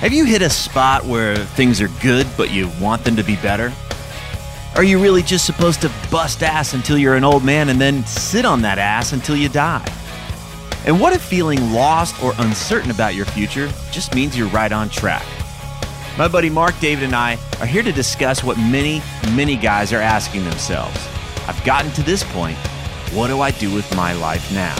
Have you hit a spot where things are good, but you want them to be better? Are you really just supposed to bust ass until you're an old man and then sit on that ass until you die? And what if feeling lost or uncertain about your future just means you're right on track? My buddy Marc David and I are here to discuss what many, many guys are asking themselves. I've gotten to this point. What do I do with my life now?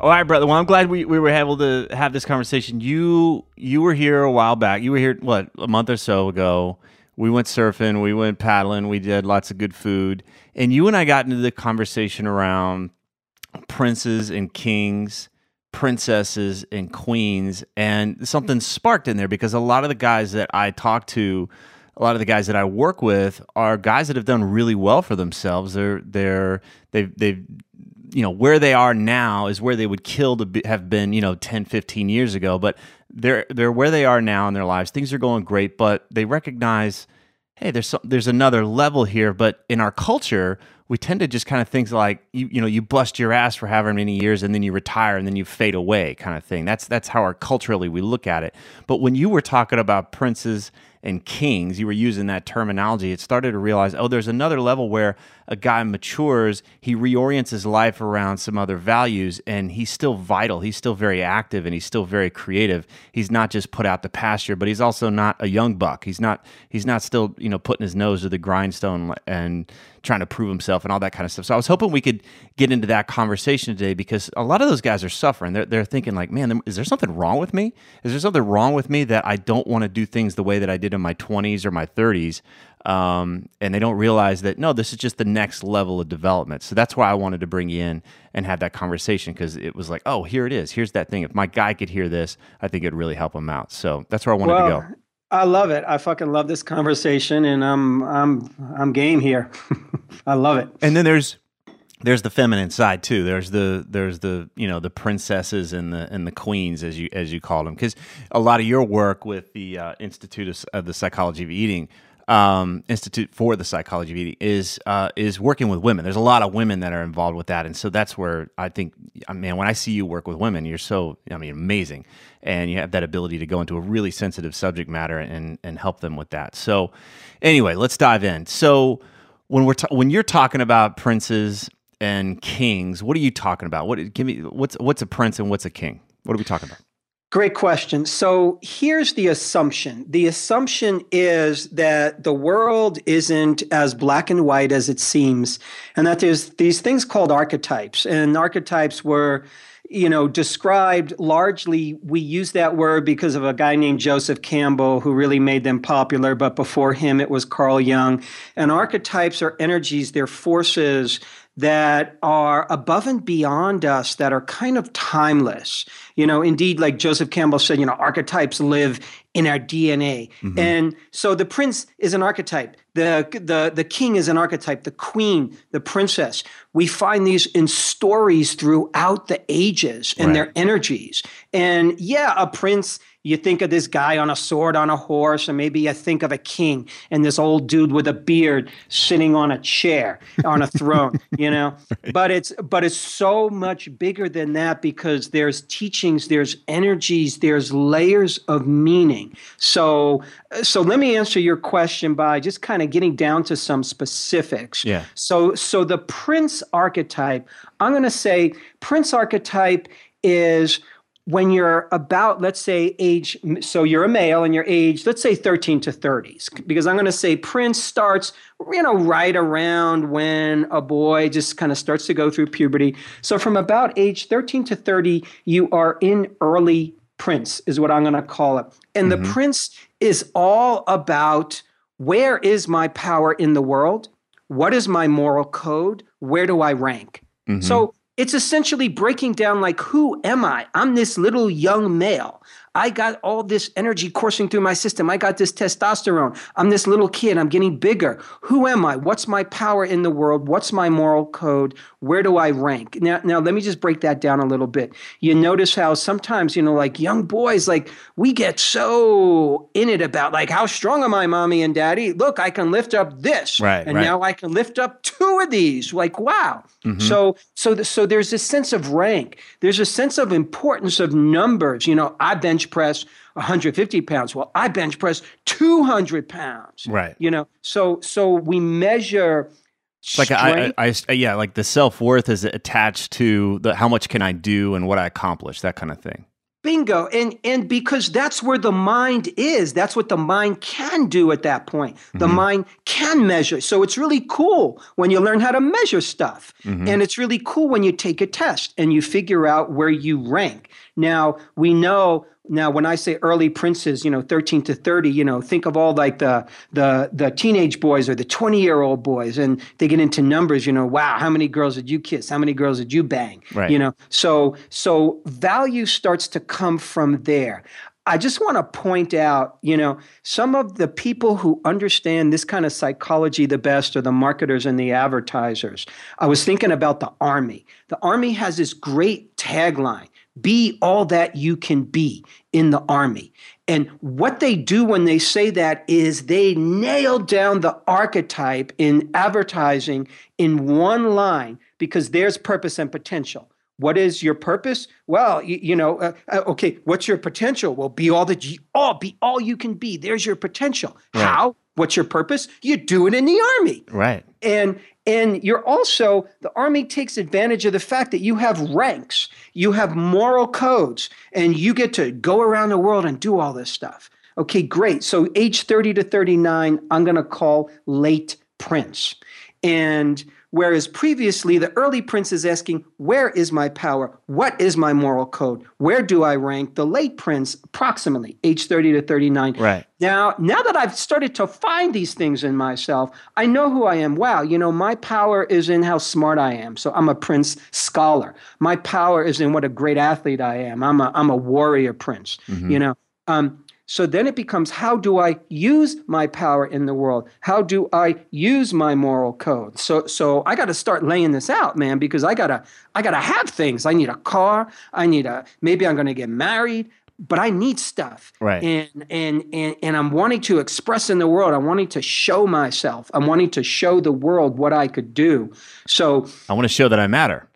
All right, brother. Well, I'm glad we, we were able to have this conversation. You you were here a while back. You were here what a month or so ago. We went surfing, we went paddling, we did lots of good food, and you and I got into the conversation around princes and kings, princesses and queens, and something sparked in there because a lot of the guys that I talk to, a lot of the guys that I work with, are guys that have done really well for themselves. They're they're they've they've you know where they are now is where they would kill to be, have been you know 10 15 years ago but they're they're where they are now in their lives. Things are going great but they recognize hey there's some, there's another level here. But in our culture we tend to just kind of think like you you know you bust your ass for however many years and then you retire and then you fade away kind of thing. That's that's how our culturally we look at it. But when you were talking about princes and kings, you were using that terminology, it started to realize, oh, there's another level where a guy matures, he reorients his life around some other values, and he's still vital. He's still very active and he's still very creative. He's not just put out the pasture, but he's also not a young buck. He's not he's not still, you know, putting his nose to the grindstone and trying to prove himself and all that kind of stuff. So I was hoping we could get into that conversation today because a lot of those guys are suffering. They're, they're thinking like, man, is there something wrong with me? Is there something wrong with me that I don't want to do things the way that I did in my 20s or my 30s? Um, and they don't realize that no, this is just the next level of development. So that's why I wanted to bring you in and have that conversation because it was like, oh, here it is. Here's that thing. If my guy could hear this, I think it'd really help him out. So that's where I wanted well, to go. I love it. I fucking love this conversation, and I'm I'm I'm game here. I love it. And then there's there's the feminine side too. There's the there's the you know the princesses and the and the queens as you as you call them because a lot of your work with the uh, Institute of, of the Psychology of Eating um, Institute for the Psychology of Eating is uh, is working with women. There's a lot of women that are involved with that, and so that's where I think, man, when I see you work with women, you're so, I mean, amazing, and you have that ability to go into a really sensitive subject matter and and help them with that. So, anyway, let's dive in. So, when we're ta- when you're talking about princes and kings, what are you talking about? What give me what's what's a prince and what's a king? What are we talking about? Great question. So here's the assumption the assumption is that the world isn't as black and white as it seems, and that there's these things called archetypes. And archetypes were you know, described largely, we use that word because of a guy named Joseph Campbell who really made them popular. But before him, it was Carl Jung. And archetypes are energies, they're forces that are above and beyond us, that are kind of timeless. You know, indeed, like Joseph Campbell said, you know, archetypes live in our DNA. Mm-hmm. And so the prince is an archetype. The, the, the king is an archetype, the queen, the princess. We find these in stories throughout the ages and right. their energies. And yeah, a prince you think of this guy on a sword on a horse, and maybe you think of a king and this old dude with a beard sitting on a chair on a throne, you know. Right. But it's but it's so much bigger than that because there's teachings, there's energies, there's layers of meaning. So uh, so let me answer your question by just kind of getting down to some specifics. Yeah. So so the prince archetype, I'm going to say prince archetype is when you're about, let's say, age, so you're a male and you're age, let's say 13 to 30s, because I'm going to say Prince starts, you know, right around when a boy just kind of starts to go through puberty. So from about age 13 to 30, you are in early Prince, is what I'm going to call it. And mm-hmm. the Prince is all about where is my power in the world? What is my moral code? Where do I rank? Mm-hmm. So it's essentially breaking down like, who am I? I'm this little young male. I got all this energy coursing through my system. I got this testosterone. I'm this little kid. I'm getting bigger. Who am I? What's my power in the world? What's my moral code? Where do I rank? Now, now let me just break that down a little bit. You notice how sometimes, you know, like young boys, like we get so in it about like, how strong am I, mommy and daddy? Look, I can lift up this. Right. And right. now I can lift up two these. Like, wow. Mm-hmm. So, so, so there's this sense of rank. There's a sense of importance of numbers. You know, I bench bench press 150 pounds. Well, I bench press 200 pounds. Right. You know, so so we measure. like I, I, I, yeah, like the self worth is attached to the how much can I do and what I accomplish, that kind of thing. Bingo. And and because that's where the mind is. That's what the mind can do at that point. The mm-hmm. mind can measure. So it's really cool when you learn how to measure stuff. Mm-hmm. And it's really cool when you take a test and you figure out where you rank. Now, we know now when i say early princes you know 13 to 30 you know think of all like the the the teenage boys or the 20 year old boys and they get into numbers you know wow how many girls did you kiss how many girls did you bang right. you know so so value starts to come from there I just want to point out, you know, some of the people who understand this kind of psychology the best are the marketers and the advertisers. I was thinking about the Army. The Army has this great tagline be all that you can be in the army. And what they do when they say that is they nail down the archetype in advertising in one line because there's purpose and potential. What is your purpose? Well, you, you know, uh, uh, okay. What's your potential? Well, be all that you all be all you can be. There's your potential. Right. How? What's your purpose? You do it in the army. Right. And and you're also, the Army takes advantage of the fact that you have ranks, you have moral codes, and you get to go around the world and do all this stuff. Okay, great. So, age 30 to 39, I'm going to call late prince. And Whereas previously, the early prince is asking, Where is my power? What is my moral code? Where do I rank? The late prince, approximately age 30 to 39. Right. Now, now that I've started to find these things in myself, I know who I am. Wow, you know, my power is in how smart I am. So I'm a prince scholar. My power is in what a great athlete I am. I'm a, I'm a warrior prince, mm-hmm. you know. Um, so then it becomes how do I use my power in the world? How do I use my moral code? So so I got to start laying this out, man, because I got to I got to have things. I need a car, I need a maybe I'm going to get married, but I need stuff. Right. And and and and I'm wanting to express in the world. I'm wanting to show myself. I'm wanting to show the world what I could do. So I want to show that I matter.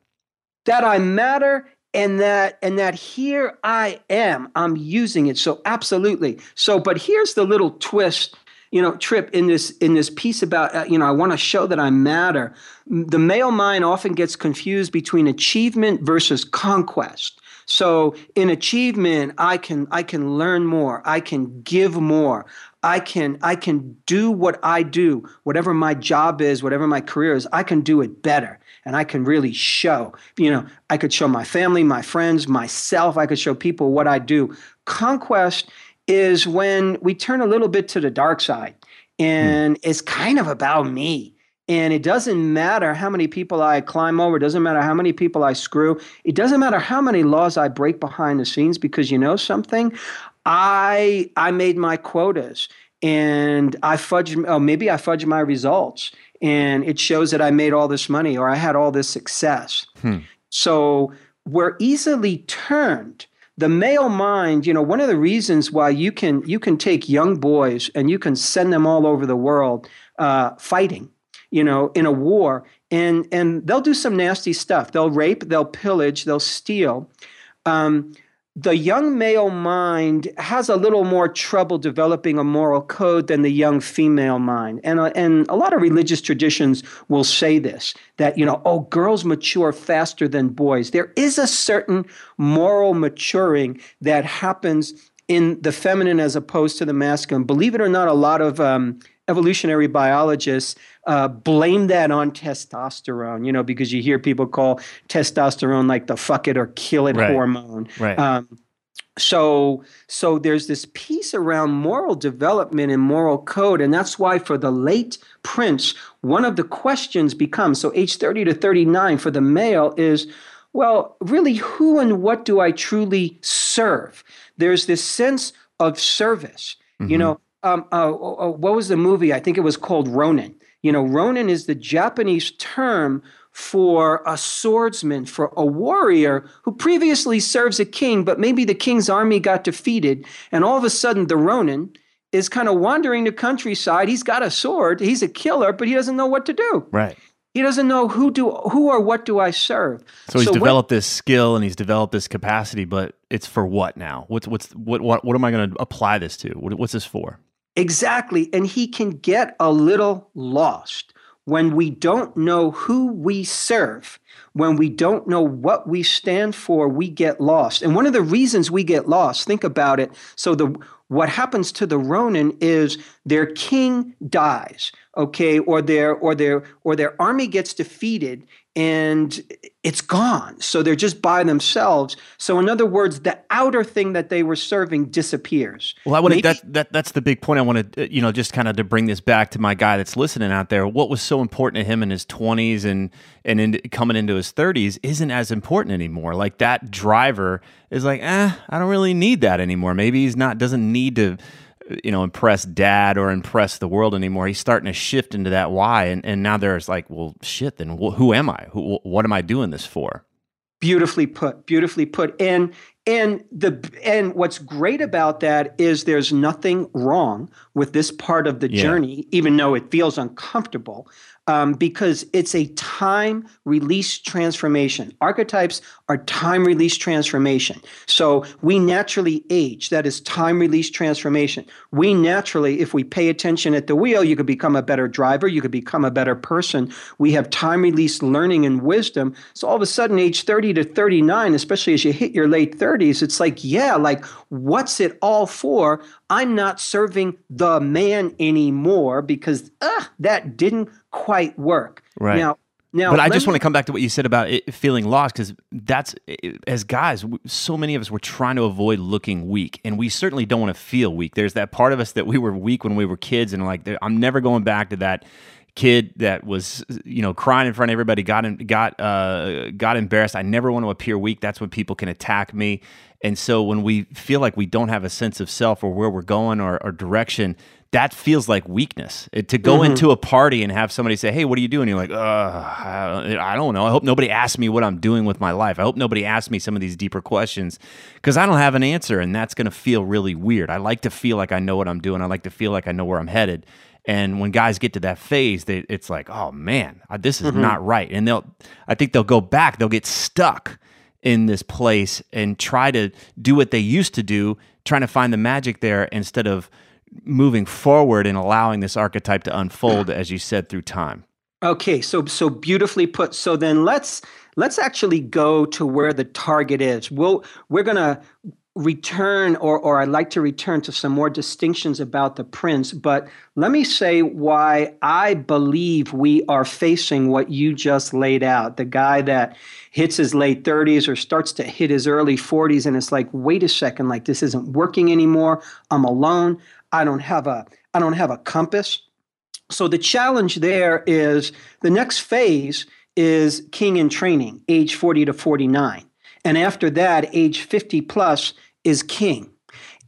That I matter and that and that here i am i'm using it. So absolutely. So but here's the little twist you know trip in this in this piece about uh, you know i want to show that i matter. The male mind often gets confused between achievement versus conquest. So in achievement i can i can learn more. I can give more. I can I can do what I do, whatever my job is, whatever my career is, I can do it better and I can really show. You know, I could show my family, my friends, myself, I could show people what I do. Conquest is when we turn a little bit to the dark side and hmm. it's kind of about me. And it doesn't matter how many people I climb over, it doesn't matter how many people I screw, it doesn't matter how many laws I break behind the scenes because you know something? I I made my quotas and I fudge oh maybe I fudge my results and it shows that I made all this money or I had all this success. Hmm. So we're easily turned the male mind you know one of the reasons why you can you can take young boys and you can send them all over the world uh, fighting you know in a war and and they'll do some nasty stuff they'll rape they'll pillage they'll steal um, the young male mind has a little more trouble developing a moral code than the young female mind. And, uh, and a lot of religious traditions will say this that, you know, oh, girls mature faster than boys. There is a certain moral maturing that happens in the feminine as opposed to the masculine. Believe it or not, a lot of um, evolutionary biologists uh, blame that on testosterone, you know, because you hear people call testosterone like the fuck it or kill it right. hormone. Right. Um, so so there's this piece around moral development and moral code and that's why for the late prince one of the questions becomes so age 30 to 39 for the male is well really who and what do i truly serve there's this sense of service mm-hmm. you know um, uh, uh, what was the movie i think it was called ronin you know, Ronin is the Japanese term for a swordsman, for a warrior who previously serves a king, but maybe the king's army got defeated, and all of a sudden the Ronin is kind of wandering the countryside. He's got a sword, he's a killer, but he doesn't know what to do. Right. He doesn't know who do who or what do I serve. So he's so developed when, this skill and he's developed this capacity, but it's for what now? What's what's what what what am I going to apply this to? What, what's this for? Exactly. And he can get a little lost when we don't know who we serve, when we don't know what we stand for, we get lost. And one of the reasons we get lost, think about it. So the what happens to the Ronin is their king dies, okay, or their or their or their army gets defeated and it's gone. So they're just by themselves. So in other words, the outer thing that they were serving disappears. Well, I want to that, that that's the big point. I want to you know just kind of to bring this back to my guy that's listening out there. What was so important to him in his 20s and and in, coming into his 30s isn't as important anymore. Like that driver is like, "Eh, I don't really need that anymore." Maybe he's not doesn't need to you know impress dad or impress the world anymore he's starting to shift into that why. And, and now there's like well shit then wh- who am i? Who, what am i doing this for? Beautifully put beautifully put. And and the and what's great about that is there's nothing wrong with this part of the yeah. journey even though it feels uncomfortable um, because it's a time release transformation. Archetypes are time release transformation. So we naturally age. That is time release transformation. We naturally, if we pay attention at the wheel, you could become a better driver, you could become a better person. We have time release learning and wisdom. So all of a sudden, age 30 to 39, especially as you hit your late 30s, it's like, yeah, like, what's it all for? I'm not serving the man anymore because uh, that didn't quite work. Right. Now, now, but I just me, want to come back to what you said about it feeling lost because that's as guys, so many of us were trying to avoid looking weak, and we certainly don't want to feel weak. There's that part of us that we were weak when we were kids, and like I'm never going back to that kid that was you know crying in front of everybody got in, got uh, got embarrassed. I never want to appear weak. That's when people can attack me. And so when we feel like we don't have a sense of self or where we're going or, or direction, that feels like weakness. It, to go mm-hmm. into a party and have somebody say, "Hey, what are you doing?" You're like, I, I don't know. I hope nobody asks me what I'm doing with my life. I hope nobody asks me some of these deeper questions because I don't have an answer, and that's going to feel really weird. I like to feel like I know what I'm doing. I like to feel like I know where I'm headed. And when guys get to that phase, they, it's like, oh man, this is mm-hmm. not right. And they'll, I think they'll go back. They'll get stuck in this place and try to do what they used to do, trying to find the magic there instead of moving forward and allowing this archetype to unfold, as you said, through time. Okay, so so beautifully put. So then let's let's actually go to where the target is. We'll we're gonna return or or I'd like to return to some more distinctions about the prince, but let me say why I believe we are facing what you just laid out. The guy that hits his late 30s or starts to hit his early 40s and it's like wait a second like this isn't working anymore i'm alone i don't have a i don't have a compass So the challenge there is the next phase is king in training, age 40 to 49. And after that, age 50 plus is king.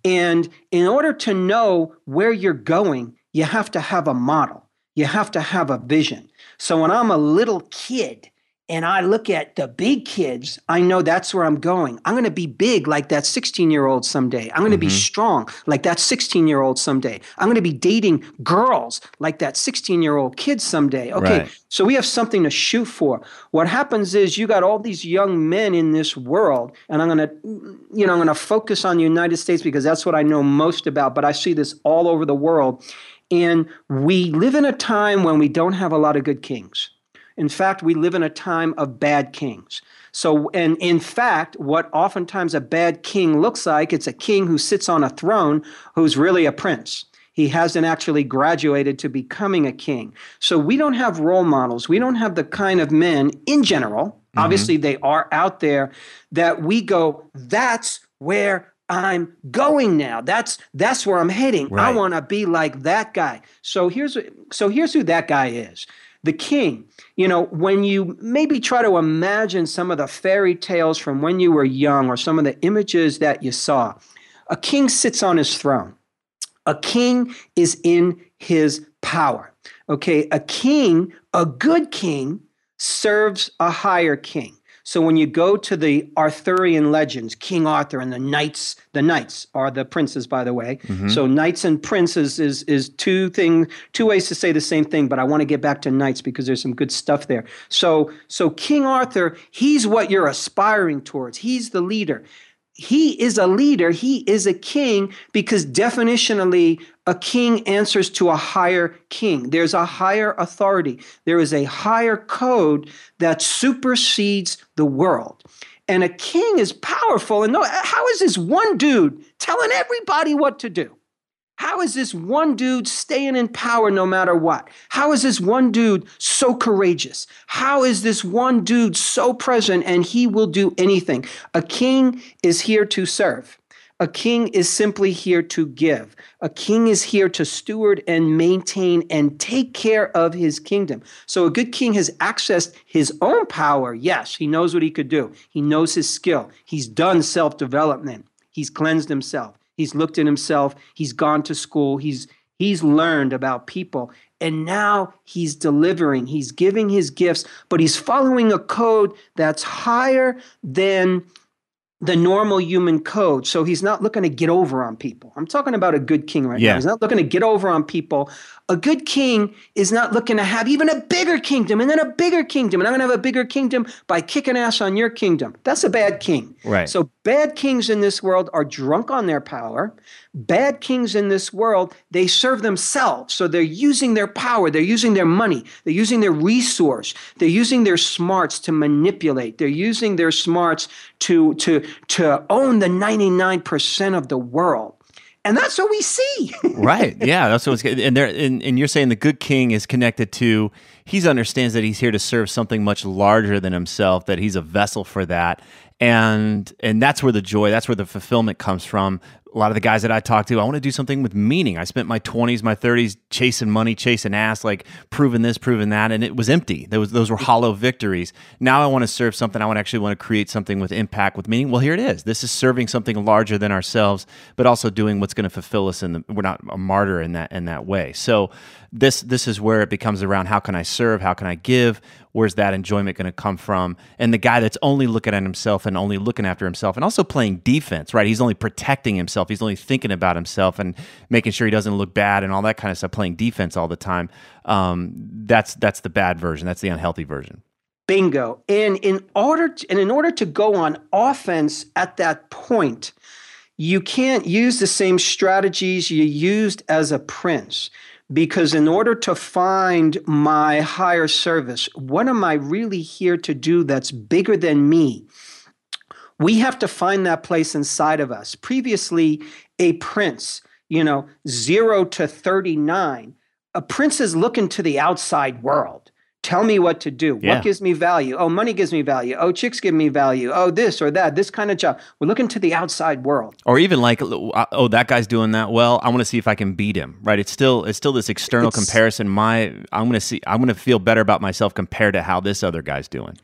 And in order to know where you're going, you have to have a model, you have to have a vision. So when I'm a little kid, and I look at the big kids, I know that's where I'm going. I'm going to be big like that 16 year old someday. I'm going to mm-hmm. be strong like that 16 year old someday. I'm going to be dating girls like that 16 year old kid someday. Okay, right. so we have something to shoot for. What happens is you got all these young men in this world, and I'm going to, you know, I'm going to focus on the United States because that's what I know most about, but I see this all over the world. And we live in a time when we don't have a lot of good kings. In fact, we live in a time of bad kings. So, and in fact, what oftentimes a bad king looks like, it's a king who sits on a throne who's really a prince. He hasn't actually graduated to becoming a king. So we don't have role models. We don't have the kind of men in general, mm-hmm. obviously they are out there, that we go, that's where I'm going now. That's that's where I'm heading. Right. I want to be like that guy. So here's so here's who that guy is the king. You know, when you maybe try to imagine some of the fairy tales from when you were young or some of the images that you saw, a king sits on his throne. A king is in his power. Okay, a king, a good king, serves a higher king. So when you go to the Arthurian legends, King Arthur and the knights, the knights are the princes, by the way. Mm-hmm. So knights and princes is is two thing, two ways to say the same thing. But I want to get back to knights because there's some good stuff there. So so King Arthur, he's what you're aspiring towards. He's the leader he is a leader, he is a king because definitionally a king answers to a higher king. There's a higher authority. There is a higher code that supersedes the world. And a king is powerful. And no, how is this one dude telling everybody what to do? How is this one dude staying in power no matter what? How is this one dude so courageous? How is this one dude so present and he will do anything? A king is here to serve. A king is simply here to give. A king is here to steward and maintain and take care of his kingdom. So a good king has accessed his own power. Yes, he knows what he could do. He knows his skill. He's done self development. He's cleansed himself. He's looked at himself. He's gone to school. He's he's learned about people. And now he's delivering. He's giving his gifts, but he's following a code that's higher than the normal human code. So he's not looking to get over on people. I'm talking about a good king right yeah. now. He's not looking to get over on people. A good king is not looking to have even a bigger kingdom and then a bigger kingdom. And I'm going to have a bigger kingdom by kicking ass on your kingdom. That's a bad king. Right. So bad kings in this world are drunk on their power. Bad kings in this world, they serve themselves. So they're using their power, they're using their money, they're using their resource, they're using their smarts to manipulate. They're using their smarts to to to own the 99% of the world and that's what we see. right. Yeah. That's what's good. And there, and, and you're saying the good king is connected to. He understands that he's here to serve something much larger than himself. That he's a vessel for that, and and that's where the joy, that's where the fulfillment comes from a lot of the guys that I talk to, I want to do something with meaning. I spent my 20s, my 30s chasing money, chasing ass, like proving this, proving that, and it was empty. Those those were hollow victories. Now I want to serve something. I want to actually want to create something with impact, with meaning. Well, here it is. This is serving something larger than ourselves, but also doing what's going to fulfill us. And we're not a martyr in that in that way. So this this is where it becomes around how can I serve, how can I give, where's that enjoyment going to come from? And the guy that's only looking at himself and only looking after himself and also playing defense, right? He's only protecting himself. He's only thinking about himself and making sure he doesn't look bad and all that kind of stuff. Playing defense all the time. Um, that's that's the bad version. That's the unhealthy version. Bingo. And in order to, and in order to go on offense at that point, you can't use the same strategies you used as a prince because in order to find my higher service, what am I really here to do that's bigger than me? We have to find that place inside of us. Previously, a prince, you know, zero to 39, a prince is looking to the outside world Tell me what to do. Yeah. What gives me value? Oh, money gives me value. Oh, chicks give me value. Oh, this or that, this kind of job. We're looking to the outside world. or even like uh, oh that guy's doing that well i want to see if i can beat him right it's still it's still this external It's- comparison my i'm going to see i'm going to feel better about myself compared to how this other guy's doing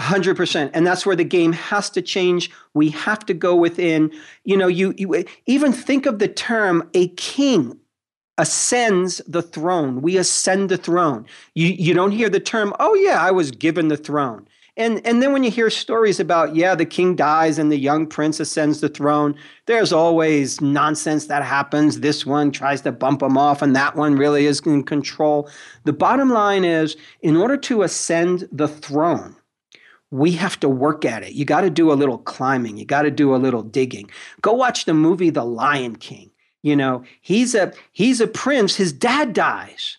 100% and that's where the game has to change we have to go within you know you, you even think of the term a king ascends the throne we ascend the throne you you don't hear the term oh yeah i was given the throne and and then when you hear stories about yeah the king dies and the young prince ascends the throne there's always nonsense that happens this one tries to bump him off and that one really is in control the bottom line is in order to ascend the throne we have to work at it. You got to do a little climbing. You got to do a little digging. Go watch the movie The Lion King. You know, he's a he's a prince. His dad dies.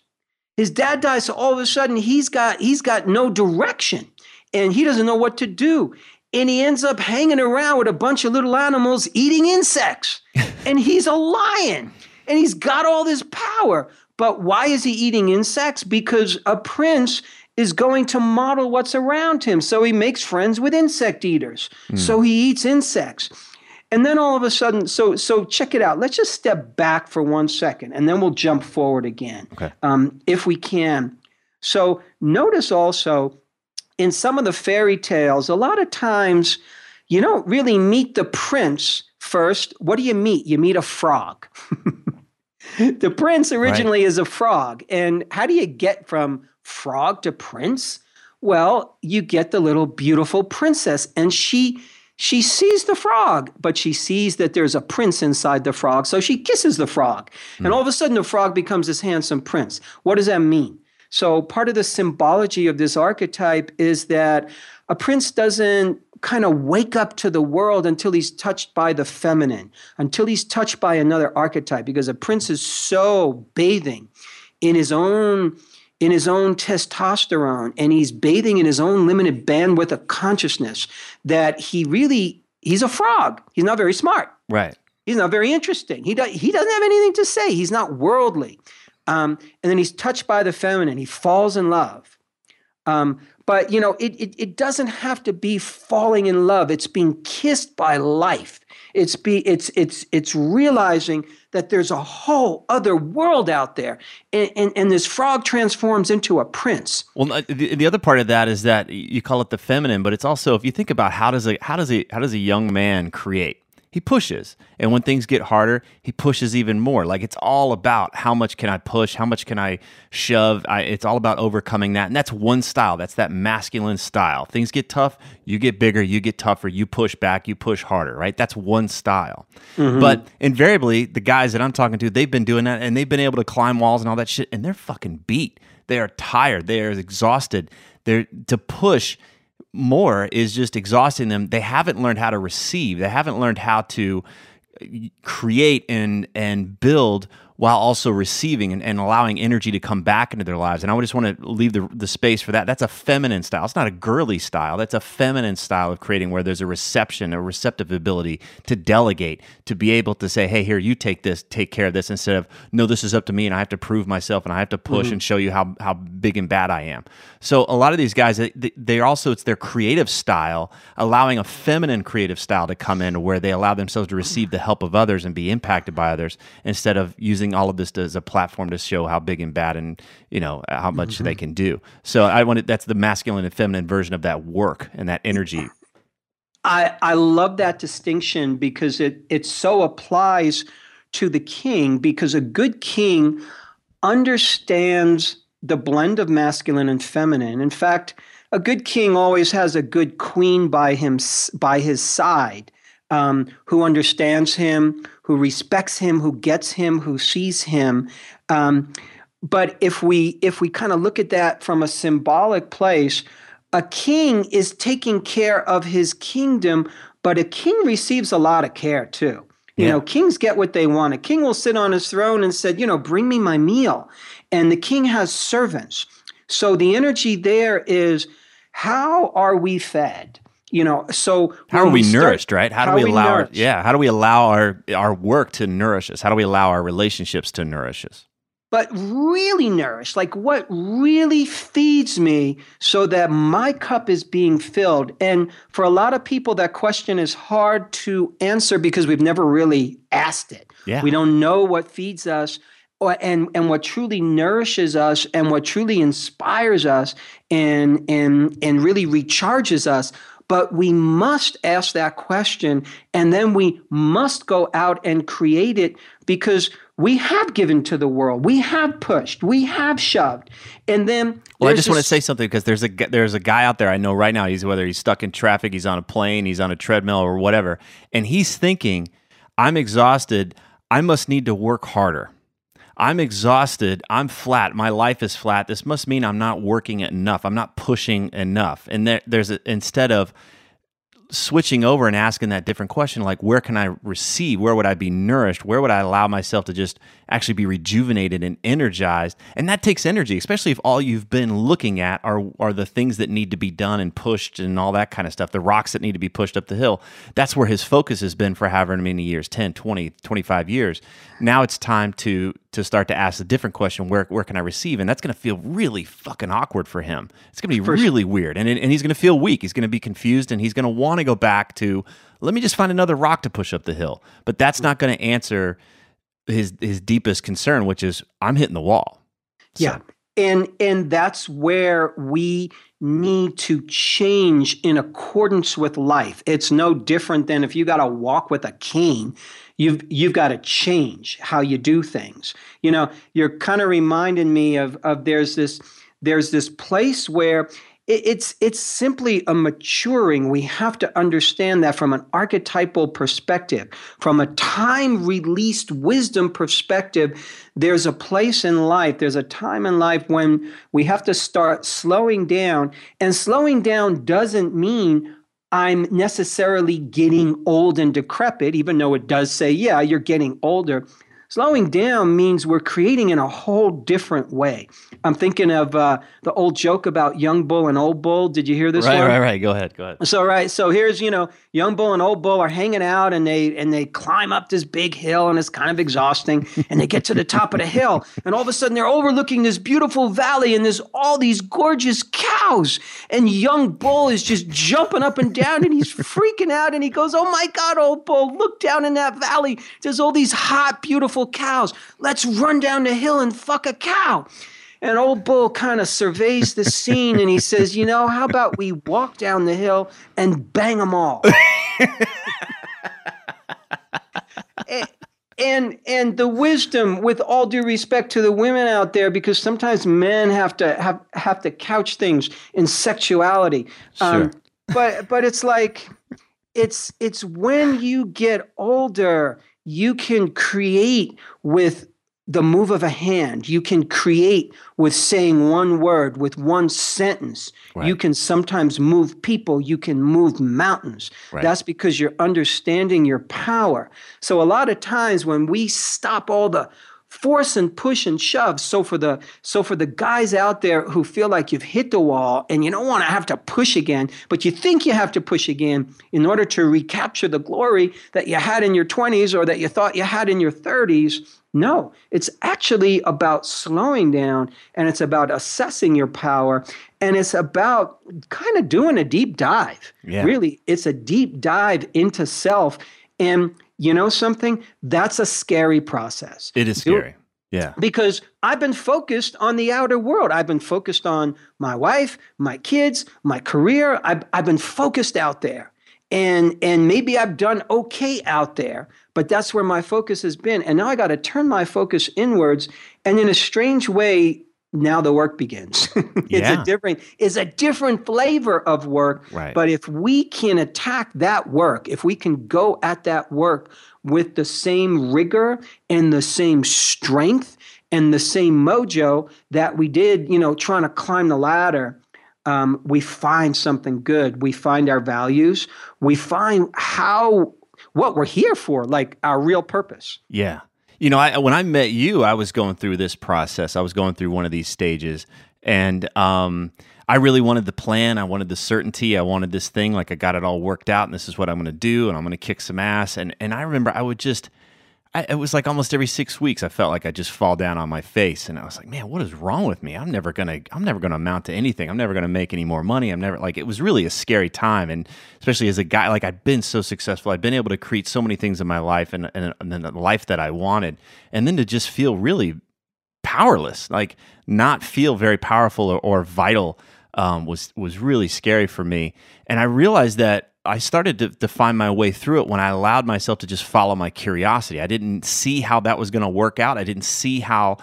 His dad dies, so all of a sudden he's got he's got no direction and he doesn't know what to do. And he ends up hanging around with a bunch of little animals eating insects. and he's a lion and he's got all this power. But why is he eating insects? Because a prince is going to model what's around him. So he makes friends with insect eaters. Hmm. So he eats insects. And then all of a sudden, so so check it out. Let's just step back for one second, and then we'll jump forward again, Okay. um, if we can. So notice also in some of the fairy tales, a lot of times you don't really meet the prince first. What do you meet? You meet a frog. the prince originally is a frog. And how do you get from frog to prince? Well, you get the little beautiful princess, and she she sees the frog, but she sees that there's a prince inside the frog, so she kisses the frog. And hmm. all of a sudden the frog becomes this handsome prince. What does that mean? So part of the symbology of this archetype is that a prince doesn't kind of wake up to the world until he's touched by the feminine, until he's touched by another archetype, because a prince is so bathing in his own in his own testosterone and he's bathing in his own limited bandwidth of consciousness that he really he's a frog. He's not very smart. right He's not very interesting. He, do, he doesn't have anything to say. He's not worldly. Um, and then he's touched by the feminine. He falls in love. Um, but, you know, it, it, it doesn't have to be falling in love. It's being kissed by life. It's, be, it's, it's, it's realizing that there's a whole other world out there. And, and, and this frog transforms into a prince. Well, the, the other part of that is that you call it the feminine, but it's also if you think about how does a how does a how does a young man create? He pushes, and when things get harder, he pushes even more. Like it's all about how much can I push, how much can I shove. I, it's all about overcoming that, and that's one style. That's that masculine style. Things get tough, you get bigger, you get tougher, you push back, you push harder. Right? That's one style. Mm-hmm. But invariably, the guys that I'm talking to, they've been doing that, and they've been able to climb walls and all that shit, and they're fucking beat. They are tired. They are exhausted. They're to push more is just exhausting them. They haven't learned how to receive. They haven't learned how to uh, create and and build while also receiving and, and allowing energy to come back into their lives. And I would just want to leave the, the space for that. That's a feminine style. It's not a girly style. That's a feminine style of creating where there's a reception, a receptive ability to delegate, to be able to say, hey, here, you take this, take care of this, instead of, no, this is up to me and I have to prove myself and I have to push mm-hmm. and show you how, how big and bad I am. So a lot of these guys, they, they're also, it's their creative style, allowing a feminine creative style to come in where they allow themselves to receive the help of others and be impacted by others instead of using all of this as a platform to show how big and bad and you know how much they can do. So I wanted that's the masculine and feminine version of that work and that energy. I, I love that distinction because it, it so applies to the king because a good king understands the blend of masculine and feminine. In fact, a good king always has a good queen by him by his side um, who understands him, who respects him, who gets him, who sees him. Um, but if we if we kind of look at that from a symbolic place, a king is taking care of his kingdom, but a king receives a lot of care too. You Yeah. know, kings get what they want. A king will sit on his throne and said, you know, bring me my meal. And the king has servants. So the energy there is how are we fed? You know, so How are we, start- nourished, right? How do how we we allow our, yeah, how do we allow our our work to nourish us? How do we allow our relationships to nourish us? but really nourish like what really feeds me so that my cup is being filled. And for a lot of people, that question is hard to answer because we've never really asked it. Yeah. We don't know what feeds us. Or, and and what truly nourishes us and what truly inspires us and and and really recharges us but we must ask that question and then we must go out and create it because we have given to the world. We have pushed. We have shoved. And then Well, I just want to say something because there's a there's a guy out there I know right now. He's whether he's stuck in traffic, he's on a plane, he's on a treadmill or whatever, and he's thinking, "I'm exhausted. I must need to work harder. I'm exhausted. I'm flat. My life is flat. This must mean I'm not working enough. I'm not pushing enough." And there, there's a, instead of switching over and asking that different question like where can i receive where would i be nourished where would i allow myself to just actually be rejuvenated and energized and that takes energy especially if all you've been looking at are are the things that need to be done and pushed and all that kind of stuff the rocks that need to be pushed up the hill that's where his focus has been for however many years 10 20 25 years now it's time to to start to ask a different question where where can i receive? And that's going to feel really fucking awkward for him. It's going to be really weird. And and he's going to feel weak. He's going to be confused and he's going to want to go back to let me just find another rock to push up the hill. But that's not going to answer his his deepest concern which is i'm hitting the wall. So- Yeah. And and that's where we need to change in accordance with life. It's no different than if you got to walk with a cane, you've you've got to change how you do things. You know, you're kind of reminding me of of there's this there's this place where it's it's simply a maturing. We have to understand that from an archetypal perspective, from a time released wisdom perspective, there's a place in life, there's a time in life when we have to start slowing down. And slowing down doesn't mean I'm necessarily getting old and decrepit, even though it does say, yeah, you're getting older. Slowing down means we're creating in a whole different way. I'm thinking of uh, the old joke about young bull and old bull. Did you hear this right one? right right go ahead go ahead So right, so here's you know young bull and old bull are hanging out and they and they climb up this big hill and it's kind of exhausting and they get to the top of the hill and all of a sudden they're overlooking this beautiful valley and there's all these gorgeous cows and young bull is just jumping up and down and he's freaking out and he goes oh my god old bull look down in that valley there's all these hot beautiful cows let's run down the hill and fuck a cow and old Bull kind of surveys the scene and he says, You know, how about we walk down the hill and bang them all? and, and and the wisdom with all due respect to the women out there because sometimes men have to have have to couch things in sexuality um, Sure. but but it's like it's it's when you get older you can create with the move of a hand. You can create with saying one word with one sentence. You can sometimes move people. You can move mountains. Right. that's because you're understanding your power. So a lot of times when we stop all the force and push and shove. So for the so for the guys out there who feel like you've hit the wall and you don't want to have to push again but you think you have to push again in order to recapture the glory that you had in your 20s or that you thought you had in your 30s no. It's actually about slowing down and it's about assessing your power and it's about kind of doing a deep dive. Yeah. really it's a deep dive into self and you know something that's a scary process it is scary yeah because I've been focused on the outer world. I've been focused on my wife, my kids, my career. I've, I've been focused out there. And, and maybe I've done okay out there, but that's where my focus has been. And now I got to turn my focus inwards. And in a strange way, now the work begins. it's Yeah. a different, it's a different flavor of work. Right. But if we can attack that work, if we can go at that work with the same rigor and the same strength and the same mojo that we did, you know, trying to climb the ladder, um, we find something good. We find our values. We find how what we're here for, like our real purpose. Yeah. You know, I, when I met you, I was going through this process. I was going through one of these stages, and um, I really wanted the plan. I wanted the certainty. I wanted this thing like I got it all worked out, and this is what I'm going to do, and I'm going to kick some ass. And and I remember I would just, I, it was like almost every six weeks I felt like I just fall down on my face and I was like, man, what is wrong with me? I'm never gonna I'm never gonna amount to anything. I'm never gonna make any more money. I'm never like it was really a scary time and especially as a guy like I'd been so successful. I'd been able to create so many things in my life and and, and the life that I wanted. And then to just feel really powerless, like not feel very powerful or, or vital um, was was really scary for me. And I realized that I started to, to, find my way through it when I allowed myself to just follow my curiosity. I didn't see how that was going to work out. I didn't see how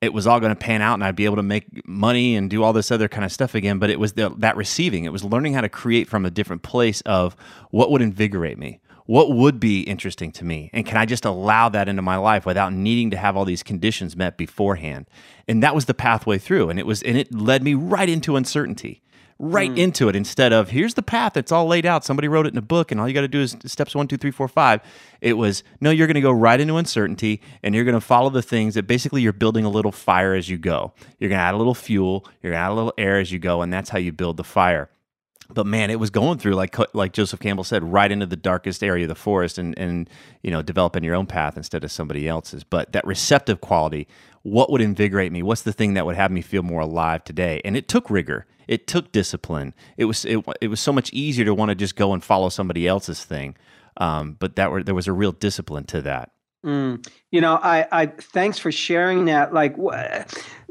it was all going to pan out and I'd be able to make money and do all this other kind of stuff again. But it was the, that receiving. It was learning how to create from a different place of what would invigorate me, what would be interesting to me, and can I just allow that into my life without needing to have all these conditions met beforehand? And that was the pathway through, and it was, and it led me right into uncertainty right mm. into it instead of here's the path it's all laid out somebody wrote it in a book and all you got to do is steps one two three four five it was no you're going to go right into uncertainty and you're going to follow the things that basically you're building a little fire as you go you're going to add a little fuel you're going to add a little air as you go and that's how you build the fire but man, it was going through like like Joseph Campbell said, right into the darkest area of the forest, and and you know developing your own path instead of somebody else's. But that receptive quality, what would invigorate me? What's the thing that would have me feel more alive today? And it took rigor, it took discipline. It was it, it was so much easier to want to just go and follow somebody else's thing. Um, but that were there was a real discipline to that. Mm. You know, I, I thanks for sharing that. Like, wh-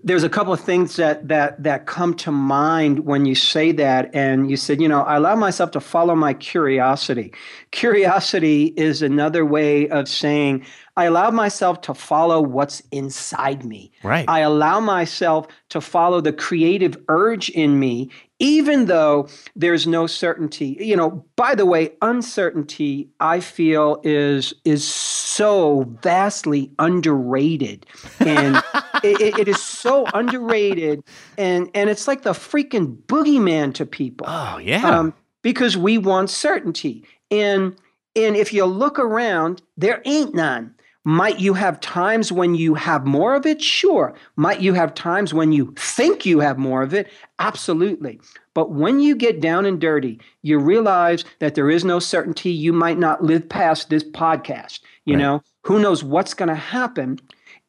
there's a couple of things that that that come to mind when you say that, and you said, you know, I allow myself to follow my curiosity. Curiosity is another way of saying I allow myself to follow what's inside me. Right. I allow myself to follow the creative urge in me, even though there's no certainty. You know, by the way, uncertainty I feel is is so vastly underrated, and it, it is so underrated, and and it's like the freaking boogeyman to people. Oh yeah. Um, because we want certainty, and and if you look around, there ain't none. Might you have times when you have more of it? Sure. Might you have times when you think you have more of it? Absolutely. But when you get down and dirty, you realize that there is no certainty. You might not live past this podcast. You right. know, who knows what's going to happen?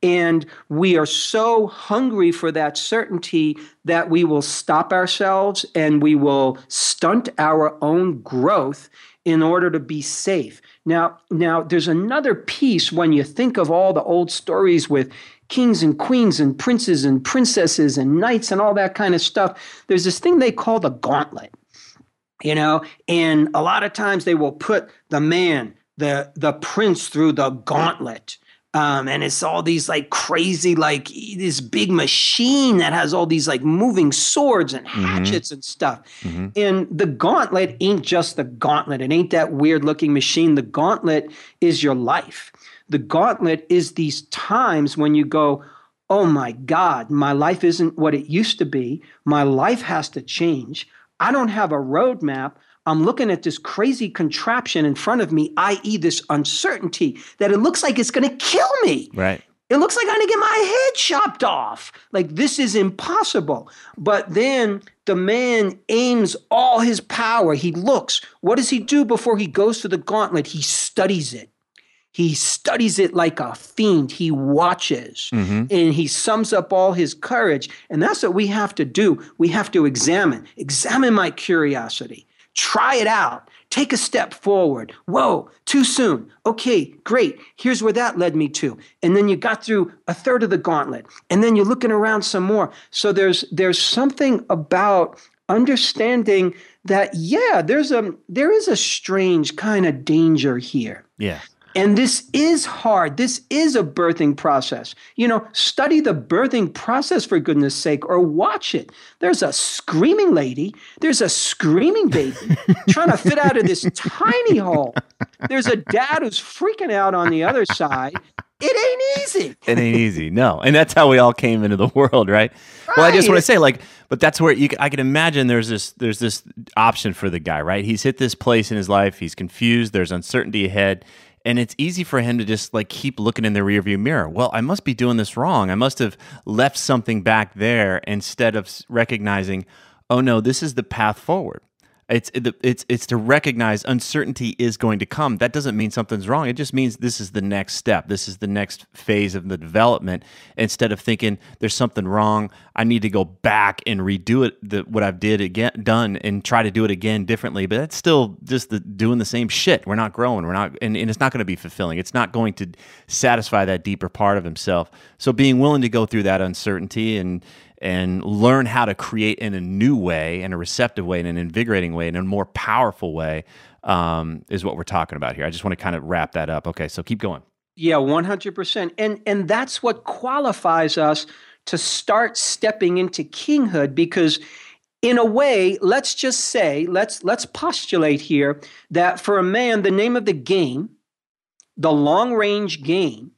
And we are so hungry for that certainty that we will stop ourselves and we will stunt our own growth in order to be safe. Now, now there's another piece when you think of all the old stories with kings and queens and princes and princesses and knights and all that kind of stuff. There's this thing they call the gauntlet. You know, and a lot of times they will put the man, the the prince through the gauntlet um, and it's all these like crazy, like this big machine that has all these like moving swords and mm-hmm. hatchets mm-hmm. and stuff. Mm-hmm. And the gauntlet ain't just the gauntlet. It ain't that weird looking machine. The gauntlet is your life. The gauntlet is these times when you go, oh my God, my life isn't what it used to be. My life has to change. I don't have a roadmap. I'm looking at this crazy contraption in front of me, i.e., this uncertainty that it looks like it's going to kill me. Right. It looks like I'm going to get my head chopped off. Like this is impossible. But then the man aims all his power. He looks. What does he do before he goes to the gauntlet? He studies it. He studies it like a fiend. He watches mm-hmm. and he sums up all his courage. And that's what we have to do. We have to examine, examine my curiosity. Try it out. Take a step forward. Whoa, too soon. Okay, great. Here's where that led me to. And then you got through a third of the gauntlet. And then you're looking around some more. So there's there's something about understanding that yeah, there's a there is a strange kind of danger here. Yeah. And this is hard. This is a birthing process. You know, study the birthing process for goodness sake or watch it. There's a screaming lady, there's a screaming baby trying to fit out of this tiny hole. There's a dad who's freaking out on the other side. It ain't easy. it ain't easy. No. And that's how we all came into the world, right? right. Well, I just want to say like but that's where you I can imagine there's this there's this option for the guy, right? He's hit this place in his life, he's confused, there's uncertainty ahead and it's easy for him to just like keep looking in the rearview mirror. Well, I must be doing this wrong. I must have left something back there instead of recognizing, oh no, this is the path forward. It's it's it's to recognize uncertainty is going to come. That doesn't mean something's wrong. It just means this is the next step. This is the next phase of the development. Instead of thinking there's something wrong, I need to go back and redo it the, what I've did again done and try to do it again differently. But that's still just the, doing the same shit. We're not growing. We're not, and, and it's not going to be fulfilling. It's not going to satisfy that deeper part of himself. So being willing to go through that uncertainty and and learn how to create in a new way, in a receptive way, in an invigorating way, in a more powerful way, um, is what we're talking about here. I just want to kind of wrap that up. Okay, so keep going. Yeah, one hundred percent, and and that's what qualifies us to start stepping into kinghood because in a way let's just say let's let's postulate here that for a man the name of the game the long range game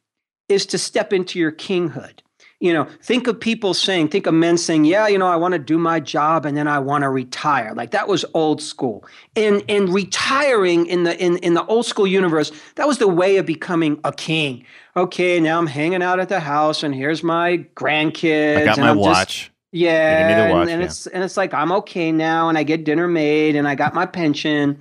is to step into your kinghood you know, think of people saying, think of men saying, yeah, you know, I want to do my job and then I want to retire. Like that was old school. And and retiring in the in, in the old school universe, that was the way of becoming a king. Okay, now I'm hanging out at the house and here's my grandkids. I got my watch. Just, yeah, watch, and, and yeah. it's and it's like I'm okay now, and I get dinner made, and I got my pension,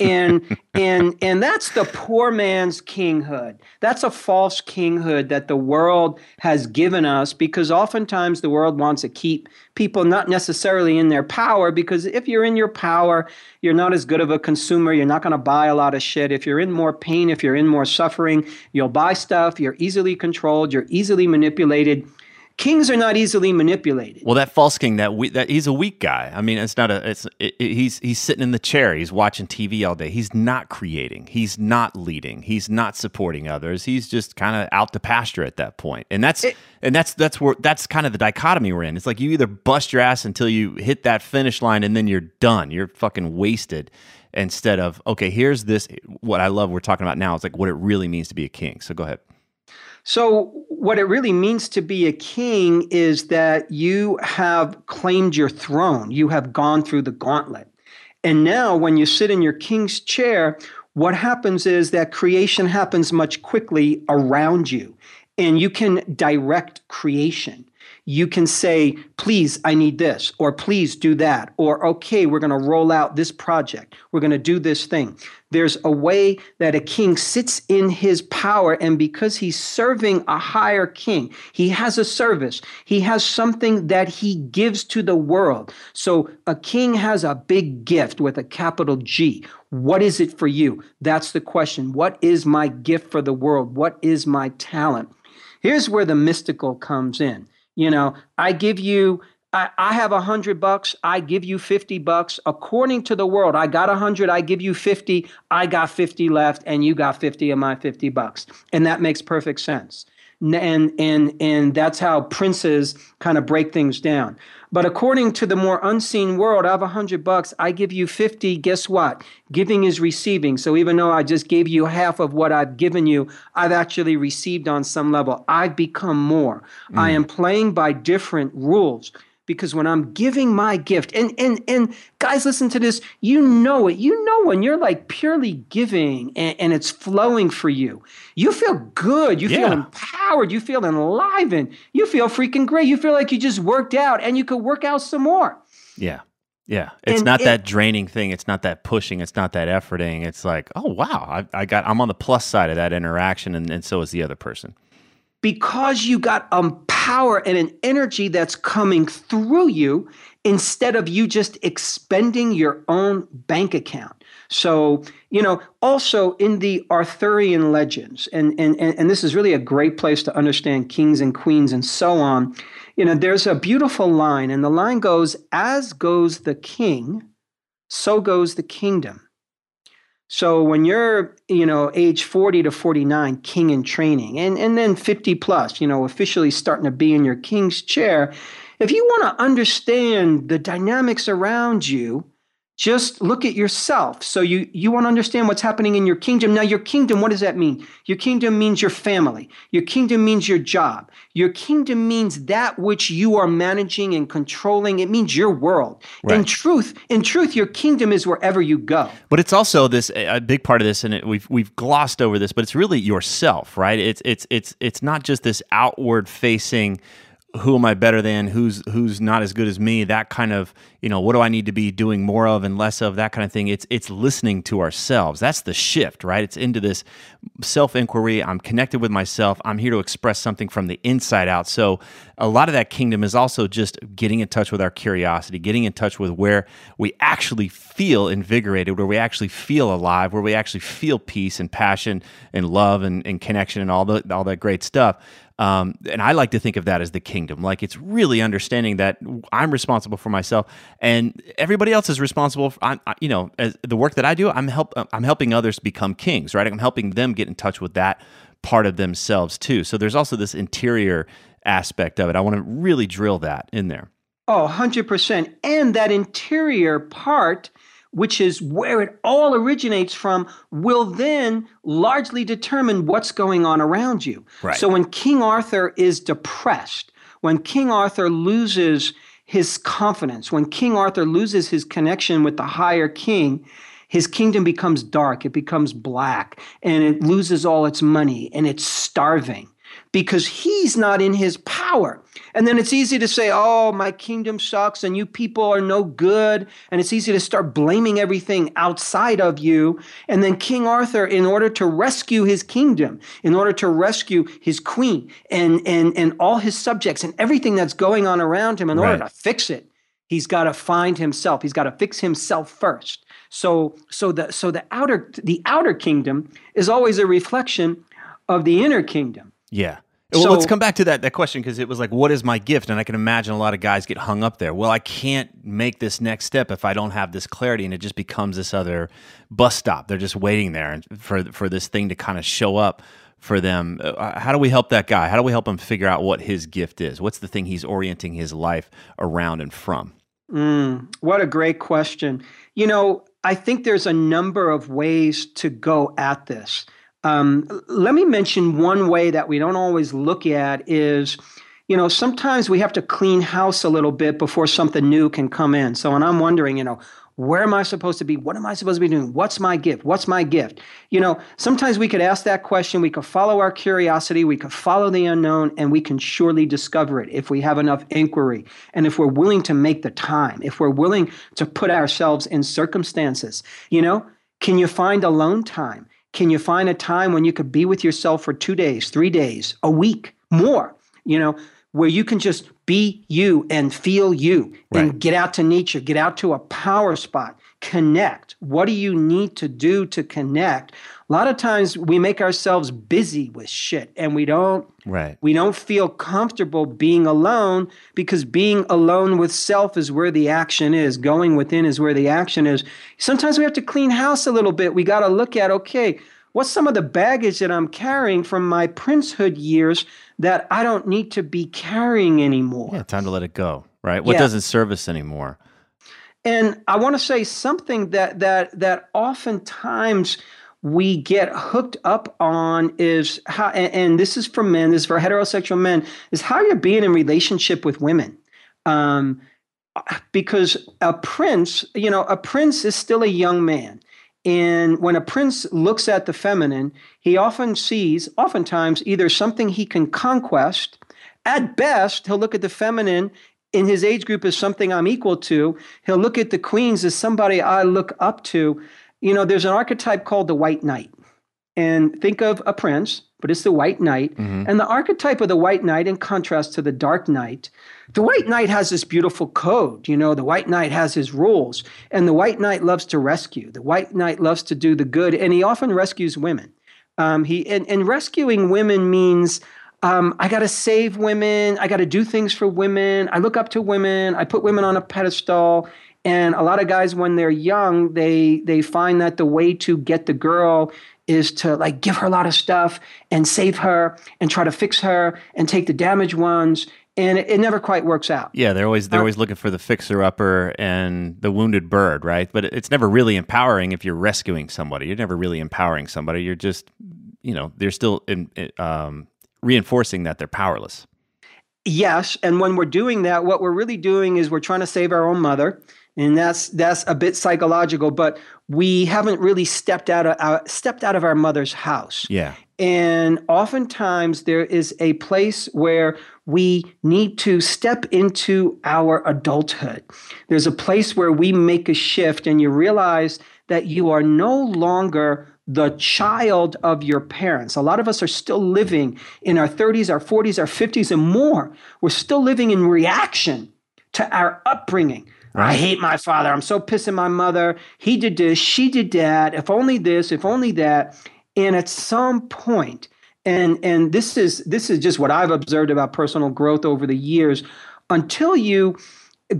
and and and that's the poor man's kinghood. That's a false kinghood that the world has given us, because oftentimes the world wants to keep people not necessarily in their power, because if you're in your power, you're not as good of a consumer. You're not going to buy a lot of shit. If you're in more pain, if you're in more suffering, you'll buy stuff. You're easily controlled. You're easily manipulated kings are not easily manipulated. Well, that false king, that we, that he's a weak guy. I mean, it's not a. It's it, it, he's he's sitting in the chair. He's watching TV all day. He's not creating. He's not leading. He's not supporting others. He's just kind of out to pasture at that point. And that's it, and that's that's where that's kind of the dichotomy we're in. It's like you either bust your ass until you hit that finish line, and then you're done. You're fucking wasted. Instead of okay, here's this. What I love we're talking about now is like what it really means to be a king. So go ahead. So, what it really means to be a king is that you have claimed your throne, you have gone through the gauntlet. And now, when you sit in your king's chair, what happens is that creation happens much quickly around you, and you can direct creation you can say, please, I need this, or please do that, or okay, we're going to roll out this project, we're going to do this thing. There's a way that a king sits in his power, and because he's serving a higher king, he has a service, he has something that he gives to the world. So a king has a big gift with a capital G. What is it for you? That's the question. What is my gift for the world? What is my talent? Here's where the mystical comes in. You know, I give you, I, have a hundred bucks, I give you 50 bucks. According to the world, I got a hundred, I give you 50, I got 50 left, and you got 50 of my 50 bucks. And that makes perfect sense and and and that's how princes kind of break things down but according to the more unseen world, I have a hundred bucks. I give you 50. Guess what? Giving is receiving. So even though I just gave you half of what I've given you, I've actually received on some level. I've become more. Mm. I am playing by different rules because when I'm giving my gift, and and and guys, listen to this. You know it. You know when you're like purely giving and, and it's flowing for you. You feel good. You yeah. feel empowered. You feel enlivened. You feel freaking great. You feel like you just worked out and you could work out some more. Yeah. Yeah, it's and not it, that draining thing. It's not that pushing. It's not that efforting. It's like, oh wow, I, I got. I'm on the plus side of that interaction, and, and so is the other person because you got a power and an energy that's coming through you instead of you just expending your own bank account. So, you know, also in the Arthurian legends, and, and, and this is really a great place to understand kings and queens and so on, you know, there's a beautiful line, and the line goes, As goes the king, so goes the kingdom. So when you're, you know, age 40 to 49, king in training, and, and then 50 plus, you know, officially starting to be in your king's chair, if you want to understand the dynamics around you, just look at yourself. So you you want to understand what's happening in your kingdom. Now your kingdom, what does that mean? Your kingdom means your family. Your kingdom means your job. Your kingdom means that which you are managing and controlling. It means your world. Right. In truth, in truth, your kingdom is wherever you go. But it's also this a big part of this, and it, we've we've glossed over this, but it's really yourself, right? It's it's it's it's not just this outward facing who am I better than? Who's who's not as good as me? That kind of you know what do I need to be doing more of and less of? That kind of thing. It's it's listening to ourselves. That's the shift, right? It's into this self inquiry. I'm connected with myself. I'm here to express something from the inside out. So a lot of that kingdom is also just getting in touch with our curiosity, getting in touch with where we actually feel invigorated, where we actually feel alive, where we actually feel peace and passion and love and, and connection and all the all that great stuff. Um, and I like to think of that as the kingdom. Like it's really understanding that I'm responsible for myself, and everybody else is responsible. For, I, you know, as the work that I do, I'm help. I'm helping others become kings. Right. I'm helping them get in touch with that part of themselves too. So there's also this interior aspect of it. I want to really drill that in there. Oh, 100%. And that interior part which is where it all originates from, will then largely determine what's going on around you. Right. So when King Arthur is depressed, when King Arthur loses his confidence, when King Arthur loses his connection with the higher king, his kingdom becomes dark, it becomes black, and it loses all its money and it's starving because he's not in his power. And then it's easy to say, oh, my kingdom sucks and you people are no good. And it's easy to start blaming everything outside of you. And then King Arthur, in order to rescue his kingdom, in order to rescue his queen and, and, and all his subjects and everything that's going on around him, in order to fix it, he's got to find himself. He's got to fix himself first. So, so the so the outer the outer kingdom is always a reflection of the inner kingdom. Yeah. Well, so, let's come back to that that question because it was like, what is my gift? And I can imagine a lot of guys get hung up there. Well, I can't make this next step if I don't have this clarity, and it just becomes this other bus stop. They're just waiting there for for this thing to kind of show up for them. Uh, how do we help that guy? How do we help him figure out what his gift is? What's the thing he's orienting his life around and from? Mm, what a great question. You know, I think there's a number of ways to go at this. Um, let me mention one way that we don't always look at is, you know, sometimes we have to clean house a little bit before something new can come in. So, and I'm wondering, you know, where am I supposed to be? What am I supposed to be doing? What's my gift? What's my gift? You know, sometimes we could ask that question. We could follow our curiosity. We could follow the unknown, and we can surely discover it if we have enough inquiry and if we're willing to make the time, if we're willing to put ourselves in circumstances. You know, can you find alone time? Can you find a time when you could be with yourself for two days, three days, a week, more, you know, where you can just be you and feel you right. and get out to nature, get out to a power spot, connect. What do you need to do to connect? A lot of times we make ourselves busy with shit and we don't right. we don't feel comfortable being alone because being alone with self is where the action is. Going within is where the action is. Sometimes we have to clean house a little bit. We got to look at okay, what's some of the baggage that I'm carrying from my princehood years that I don't need to be carrying anymore? Yeah, time to let it go, right? What yeah. doesn't serve us anymore? And I want to say something that that that oftentimes we get hooked up on is how and, and this is for men, this is for heterosexual men, is how you're being in relationship with women. Um, because a prince, you know, a prince is still a young man. And when a prince looks at the feminine, he often sees, oftentimes, either something he can conquest. At best, he'll look at the feminine in his age group as something I'm equal to. He'll look at the queens as somebody I look up to. You know, there's an archetype called the white knight. And think of a prince, but it's the white knight. Mm-hmm. And the archetype of the white knight, in contrast to the dark knight, the white knight has this beautiful code. You know, the white knight has his rules. And the white knight loves to rescue. The white knight loves to do the good. And he often rescues women. Um, he and, and rescuing women means um, I got to save women. I got to do things for women. I look up to women. I put women on a pedestal. And a lot of guys, when they're young, they they find that the way to get the girl is to like give her a lot of stuff and save her and try to fix her and take the damaged ones and it, it, never quite works out. Yeah, they're always they're uh, always looking for the fixer upper and the wounded bird, right? But it's never really empowering if you're rescuing somebody. You're never really empowering somebody. You're just, you know, they're still in, um, reinforcing that they're powerless. Yes, and when we're doing that, what we're really doing is we're trying to save our own mother and that's that's a bit psychological but we haven't really stepped out of uh, stepped out of our mother's house yeah And oftentimes there is a place where we need to step into our adulthood. There's a place where we make a shift and you realize that you are no longer the child of your parents. A lot of us are still living in our 30s, our 40s, our 50s, and more. We're still living in reaction to our upbringing. Right. I hate my father. I'm so pissed at my mother. He did this, she did that. If only this, if only that. And at some point, and and this is this is just what I've observed about personal growth over the years, until you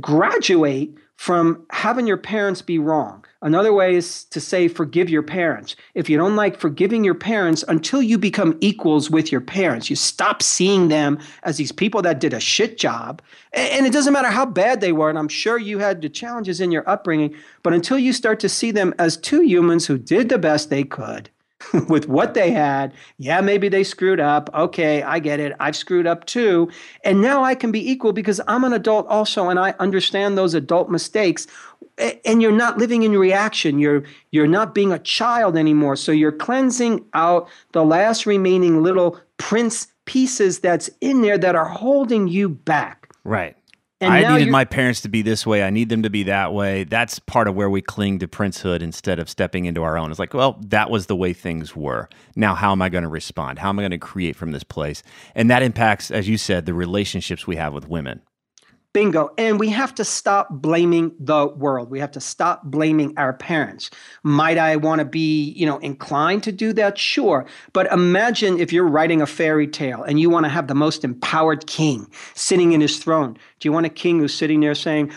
graduate from having your parents be wrong. Another way is to say forgive your parents. If you don't like forgiving your parents until you become equals with your parents, you stop seeing them as these people that did a shit job. And it doesn't matter how bad they were, and I'm sure you had the challenges in your upbringing, but until you start to see them as two humans who did the best they could with what they had. Yeah, maybe they screwed up. Okay, I get it. I've screwed up too. And now I can be equal because I'm an adult also and I understand those adult mistakes. And you're not living in reaction. You're you're not being a child anymore. So you're cleansing out the last remaining little prince pieces that's in there that are holding you back. Right. And I needed my parents to be this way. I need them to be that way. That's part of where we cling to princehood instead of stepping into our own. It's like, well, that was the way things were. Now, how am I going to respond? How am I going to create from this place? And that impacts, as you said, the relationships we have with women. Bingo. And we have to stop blaming the world. We have to stop blaming our parents. Might I want to be, you know, inclined to do that? Sure. But imagine if you're writing a fairy tale and you want to have the most empowered king sitting in his throne. Do you want a king who's sitting there saying,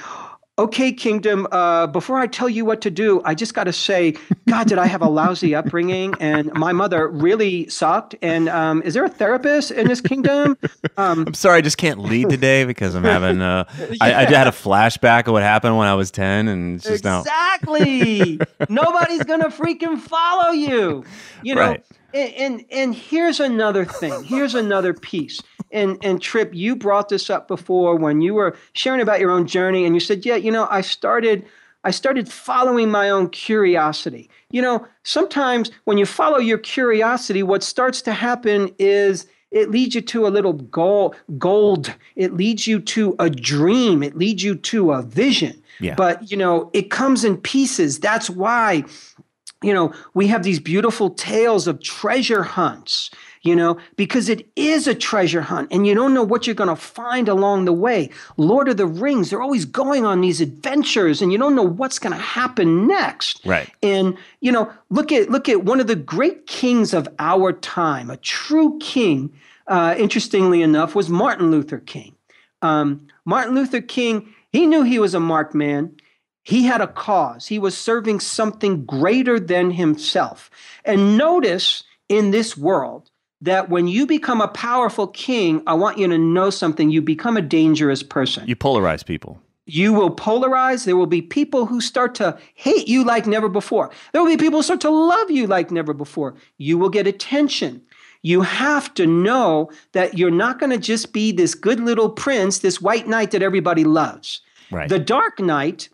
okay, kingdom, uh, before I tell you what to do, I just got to say, God, did I have a lousy upbringing? And my mother really sucked. And um, is there a therapist in this kingdom? Um, I'm sorry, I just can't lead today because I'm having, uh, yeah. I, I had a flashback of what happened when I was 10 and it's just exactly. Nobody's going to freaking follow you. You know, right. And, and, and here's another thing. Here's another piece and and Trip, you brought this up before when you were sharing about your own journey, and you said, "Yeah, you know, I started." I started following my own curiosity. You know, sometimes when you follow your curiosity, what starts to happen is it leads you to a little goal, gold. It leads you to a dream. It leads you to a vision. Yeah. But, you know, it comes in pieces. That's why, you know, we have these beautiful tales of treasure hunts you know, because it is a treasure hunt and you don't know what you're going to find along the way. Lord of the Rings, they're always going on these adventures and you don't know what's going to happen next. Right. And, you know, look at look at one of the great kings of our time, a true king, uh, interestingly enough, was Martin Luther King. Um, Martin Luther King, he knew he was a marked man. He had a cause. He was serving something greater than himself. And notice in this world, that when you become a powerful king, I want you to know something. You become a dangerous person. You polarize people. You will polarize. There will be people who start to hate you like never before. There will be people who start to love you like never before. You will get attention. You have to know that you're not going to just be this good little prince, this white knight that everybody loves. Right. The dark knight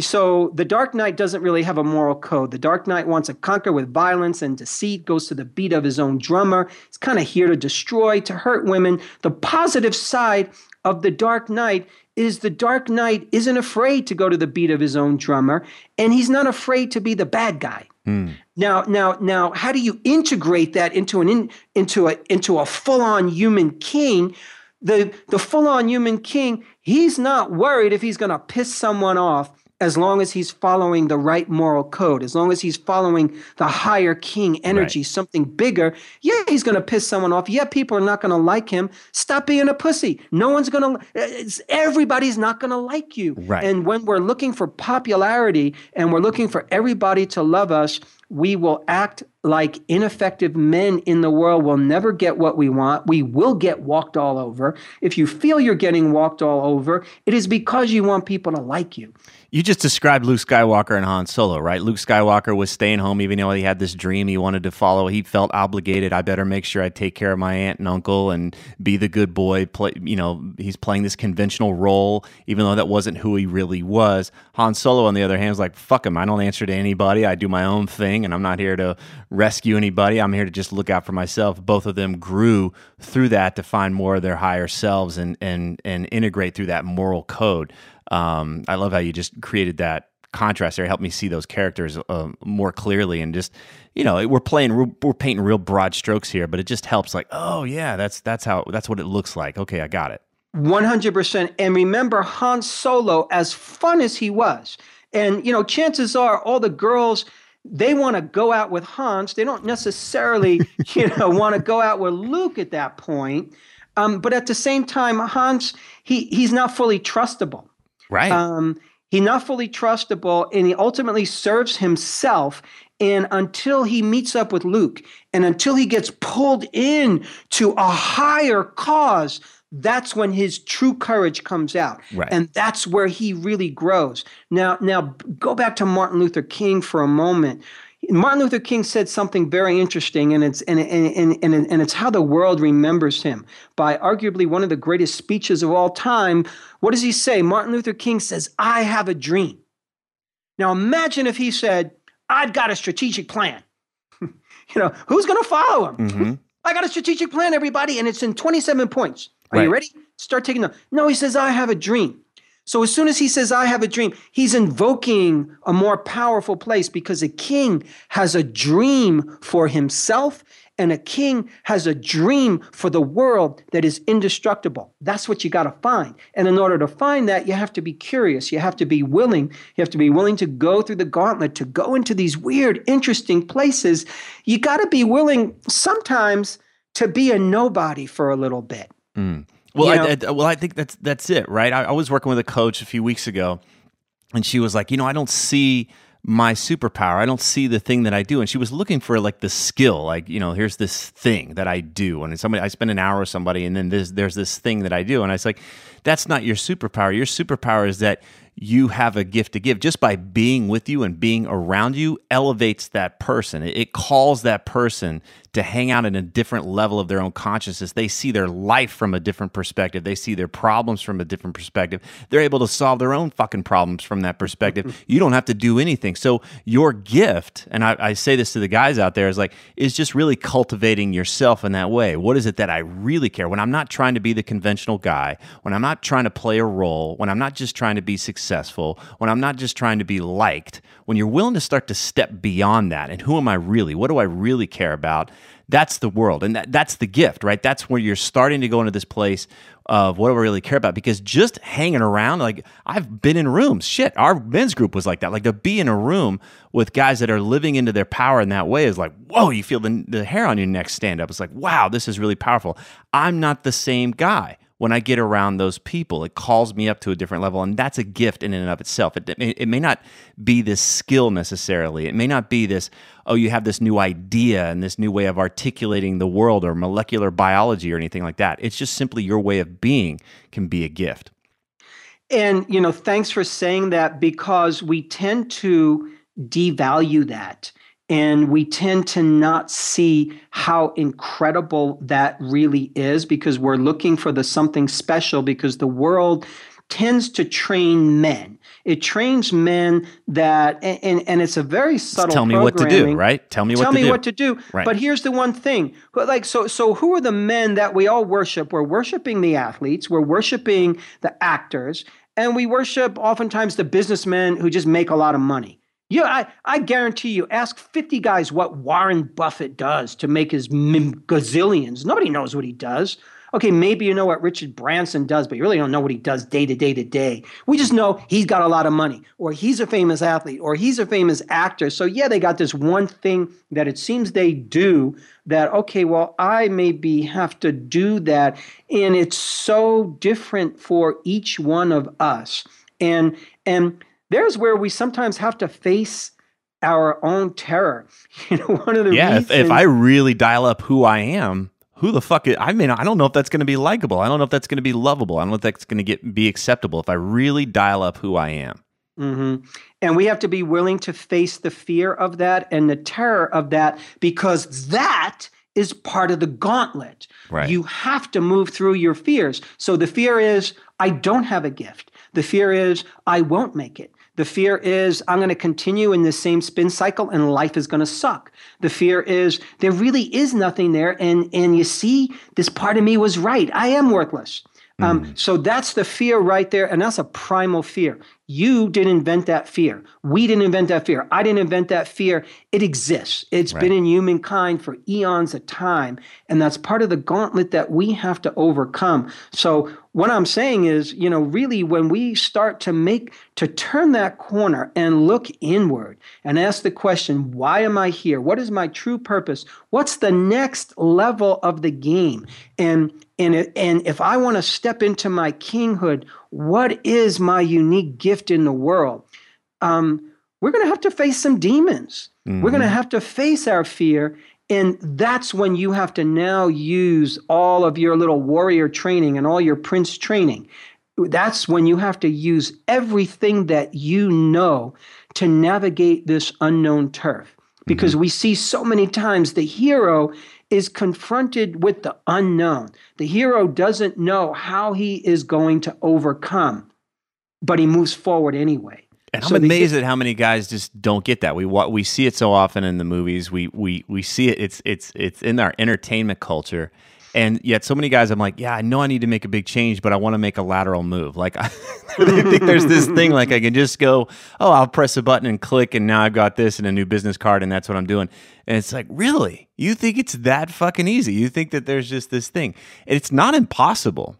so the Dark Knight doesn't really have a moral code. The Dark Knight wants to conquer with violence and deceit, goes to the beat of his own drummer. He's kind of here to destroy, to hurt women. The positive side of the Dark Knight is the Dark Knight isn't afraid to go to the beat of his own drummer, and he's not afraid to be the bad guy. Mm. Now, now, now, how do you integrate that into an in, into a into a full-on human king? The the full-on human king, he's not worried if he's going to piss someone off as long as he's following the right moral code, as long as he's following the higher king energy, right. something bigger, yeah, he's going to piss someone off. Yeah, people are not going to like him. Stop being a pussy. No one's going to, everybody's not going to like you. Right. And when we're looking for popularity and we're looking for everybody to love us, we will act like ineffective men in the world. We'll never get what we want. We will get walked all over. If you feel you're getting walked all over, it is because you want people to like you. You just described Luke Skywalker and Han Solo, right? Luke Skywalker was staying home even though he had this dream he wanted to follow. He felt obligated. I better make sure I take care of my aunt and uncle and be the good boy. Play, you know, he's playing this conventional role, even though that wasn't who he really was. Han Solo, on the other hand, is like, fuck him. I don't answer to anybody. I do my own thing, and I'm not here to rescue anybody. I'm here to just look out for myself. Both of them grew through that to find more of their higher selves and and and integrate through that moral code. Um, I love how you just created that contrast there. Helped me see those characters uh, more clearly, and just you know, we're playing, we're painting real broad strokes here, but it just helps. Like, oh yeah, that's that's how that's what it looks like. Okay, I got it. One hundred percent. And remember, Han Solo, as fun as he was, and you know, chances are all the girls they want to go out with Hans. They don't necessarily, you know, want to go out with Luke at that point. Um, but at the same time, Hans, he he's not fully trustable. Right. Um, he's not fully trustable, and he ultimately serves himself. And until he meets up with Luke, and until he gets pulled in to a higher cause, that's when his true courage comes out right. and that's where he really grows now now go back to martin luther king for a moment martin luther king said something very interesting and it's and, and, and, and, it's how the world remembers him by arguably one of the greatest speeches of all time what does he say martin luther king says i have a dream now imagine if he said i've got a strategic plan you know who's going to follow him mm-hmm. i got a strategic plan everybody and it's in 27 points are right. you ready? Start taking them. No, he says, I have a dream. So as soon as he says, I have a dream, he's invoking a more powerful place because a king has a dream for himself and a king has a dream for the world that is indestructible. That's what you got to find. And in order to find that, you have to be curious. You have to be willing. You have to be willing to go through the gauntlet, to go into these weird, interesting places. You got to be willing sometimes to be a nobody for a little bit. Mm. Well, I, I, well, I think that's that's it, right? I, I was working with a coach a few weeks ago, and she was like, you know, I don't see my superpower. I don't see the thing that I do. And she was looking for like the skill, like, you know, here's this thing that I do. And somebody, I spend an hour with somebody and then there's, there's this thing that I do. And I was like, that's not your superpower. Your superpower is that you have a gift to give. Just by being with you and being around you elevates that person. It calls that person to hang out in a different level of their own consciousness. They see their life from a different perspective. They see their problems from a different perspective. They're able to solve their own fucking problems from that perspective. You don't have to do anything. So your gift and I, I say this to the guys out there is like is just really cultivating yourself in that way. What is it that i really care? When i'm not trying to be the conventional guy when i'm not trying to play a role when i'm not just trying to be successful successful, when I'm not just trying to be liked, when you're willing to start to step beyond that and who am I really? What do I really care about? That's the world. And that, that's the gift, right? That's where you're starting to go into this place of what do I really care about? Because just hanging around, like I've been in rooms, shit, our men's group was like that. Like to be in a room with guys that are living into their power in that way is like, whoa, you feel the, the hair on your neck stand up. It's like, wow, this is really powerful. I'm not the same guy when I get around those people. It calls me up to a different level, and that's a gift in and of itself. It, it, may not be this skill necessarily. It may not be this, oh, you have this new idea and this new way of articulating the world or molecular biology or anything like that. It's just simply your way of being can be a gift. And, you know, thanks for saying that because we tend to devalue that and we tend to not see how incredible that really is because we're looking for the something special because the world tends to train men. It trains men that, and, and it's a very subtle. Just tell me what to do, right? Tell me what tell to me do. what to do. Right. But here's the one thing, like so. So who are the men that we all worship? We're worshiping the athletes. We're worshiping the actors, and we worship oftentimes the businessmen who just make a lot of money. Yeah, I, I guarantee you, ask 50 guys what Warren Buffett does to make his gazillions. Nobody knows what he does. Okay, maybe you know what Richard Branson does, but you really don't know what he does day to day to day. We just know he's got a lot of money, or he's a famous athlete, or he's a famous actor. So, yeah, they got this one thing that it seems they do that, okay, well, I maybe have to do that. And it's so different for each one of us. And, and, there's where we sometimes have to face our own terror. You know, one of the yeah. Reasons, if, if I really dial up who I am, who the fuck is, I mean, I don't know if that's going to be likable. I don't know if that's going to be lovable. I don't know if that's going to get be acceptable if I really dial up who I am. Mm-hmm. And we have to be willing to face the fear of that and the terror of that because that is part of the gauntlet. Right. You have to move through your fears. So the fear is, I don't have a gift. The fear is, I won't make it. The fear is, I'm going to continue in the same spin cycle and life is going to suck. The fear is, there really is nothing there. And, and you see, this part of me was right. I am worthless. Um, mm. So that's the fear right there. And that's a primal fear. You didn't invent that fear. We didn't invent that fear. I didn't invent that fear. It exists. It's right. been in humankind for eons of time. And that's part of the gauntlet that we have to overcome. So what I'm saying is, you know, really when we start to make, to turn that corner and look inward and ask the question, why am I here? What is my true purpose? What's the next level of the game? And and, and if I want to step into my kinghood, what is my unique gift in the world? Um, we're going to have to face some demons. Mm-hmm. We're going to have to face our fear. And that's when you have to now use all of your little warrior training and all your prince training. That's when you have to use everything that you know to navigate this unknown turf. Because mm-hmm. we see so many times the hero is confronted with the unknown. The hero doesn't know how he is going to overcome, but he moves forward anyway. And I'm amazed get, at how many guys just don't get that. We we see it so often in the movies. We we we see it. It's it's it's in our entertainment culture, and yet, so many guys, I'm like, yeah, I know I need to make a big change, but I want to make a lateral move. Like, I think there's this thing, like, I can just go, oh, I'll press a button and click, and now I've got this and a new business card, and that's what I'm doing. And it's like, really? You think it's that fucking easy? You think that there's just this thing? It's not impossible.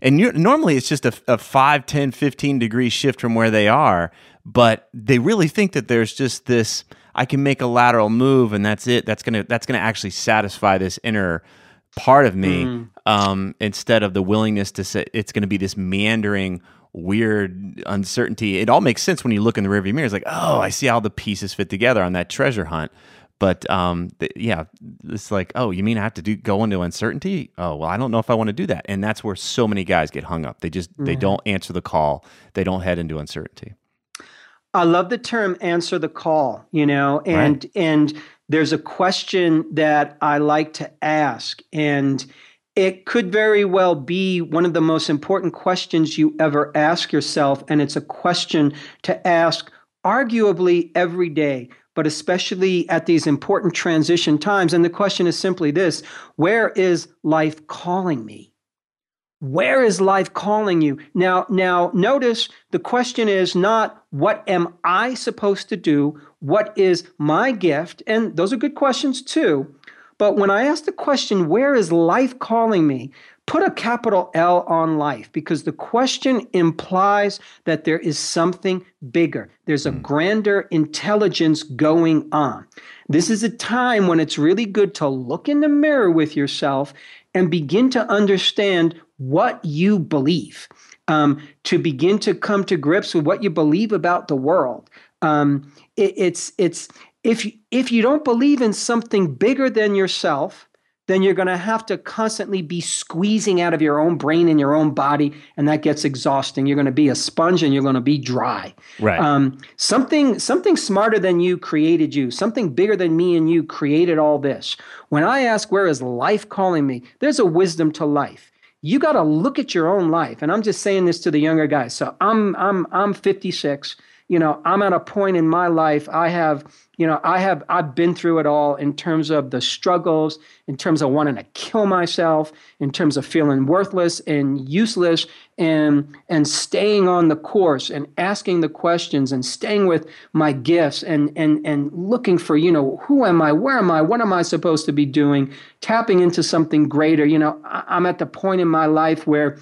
And normally it's just a, a 5, 10, 15 degree shift from where they are, but they really think that there's just this, I can make a lateral move, and that's it. That's gonna that's gonna actually satisfy this inner part of me mm. um, instead of the willingness to say it's going to be this meandering weird uncertainty. It all makes sense when you look in the rearview mirror. It's like oh i see how the pieces fit together on that treasure hunt. But um, th- yeah it's like oh you mean i have to do go into uncertainty? Oh well i don't know if i want to do that. And that's where so many guys get hung up. They just mm. they don't answer the call. They don't head into uncertainty. I love the term answer the call, you know, and right. and there's a question that I like to ask. And it could very well be one of the most important questions you ever ask yourself. And it's a question to ask arguably every day, but especially at these important transition times. And the question is simply this Where is life calling me? Where is life calling you? Now, now notice the question is not what am I supposed to do? What is my gift? And those are good questions too. But when I ask the question, where is life calling me? Put a capital L on life because the question implies that there is something bigger. There's a hmm. grander intelligence going on. This is a time when it's really good to look in the mirror with yourself and begin to understand what you believe, um, to begin to come to grips with what you believe about the world. Um, it, it's it's if if you don't believe in something bigger than yourself, then you're going to have to constantly be squeezing out of your own brain and your own body, and that gets exhausting. You're going to be a sponge and you're going to be dry. Right. Um, something something smarter than you created you. Something bigger than me and you created all this. When I ask where is life calling me, there's a wisdom to life you got to look at your own life and i'm just saying this to the younger guys so i'm i'm i'm 56 you know i'm at a point in my life i have you know i have i've been through it all in terms of the struggles in terms of wanting to kill myself in terms of feeling worthless and useless and and staying on the course and asking the questions and staying with my gifts and and and looking for you know who am i where am i what am i supposed to be doing tapping into something greater you know i'm at the point in my life where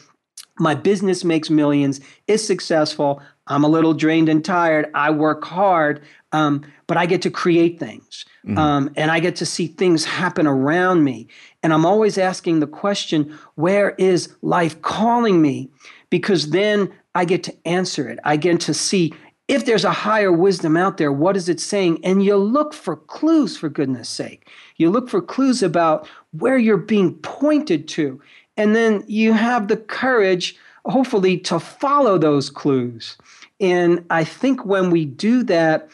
my business makes millions, is successful. I'm a little drained and tired. I work hard, um, but I get to create things mm-hmm. um, and I get to see things happen around me. And I'm always asking the question, where is life calling me? Because then I get to answer it. I get to see if there's a higher wisdom out there, what is it saying? And you look for clues, for goodness sake. You look for clues about where you're being pointed to. And then you have the courage, hopefully, to follow those clues. And I think when we do that,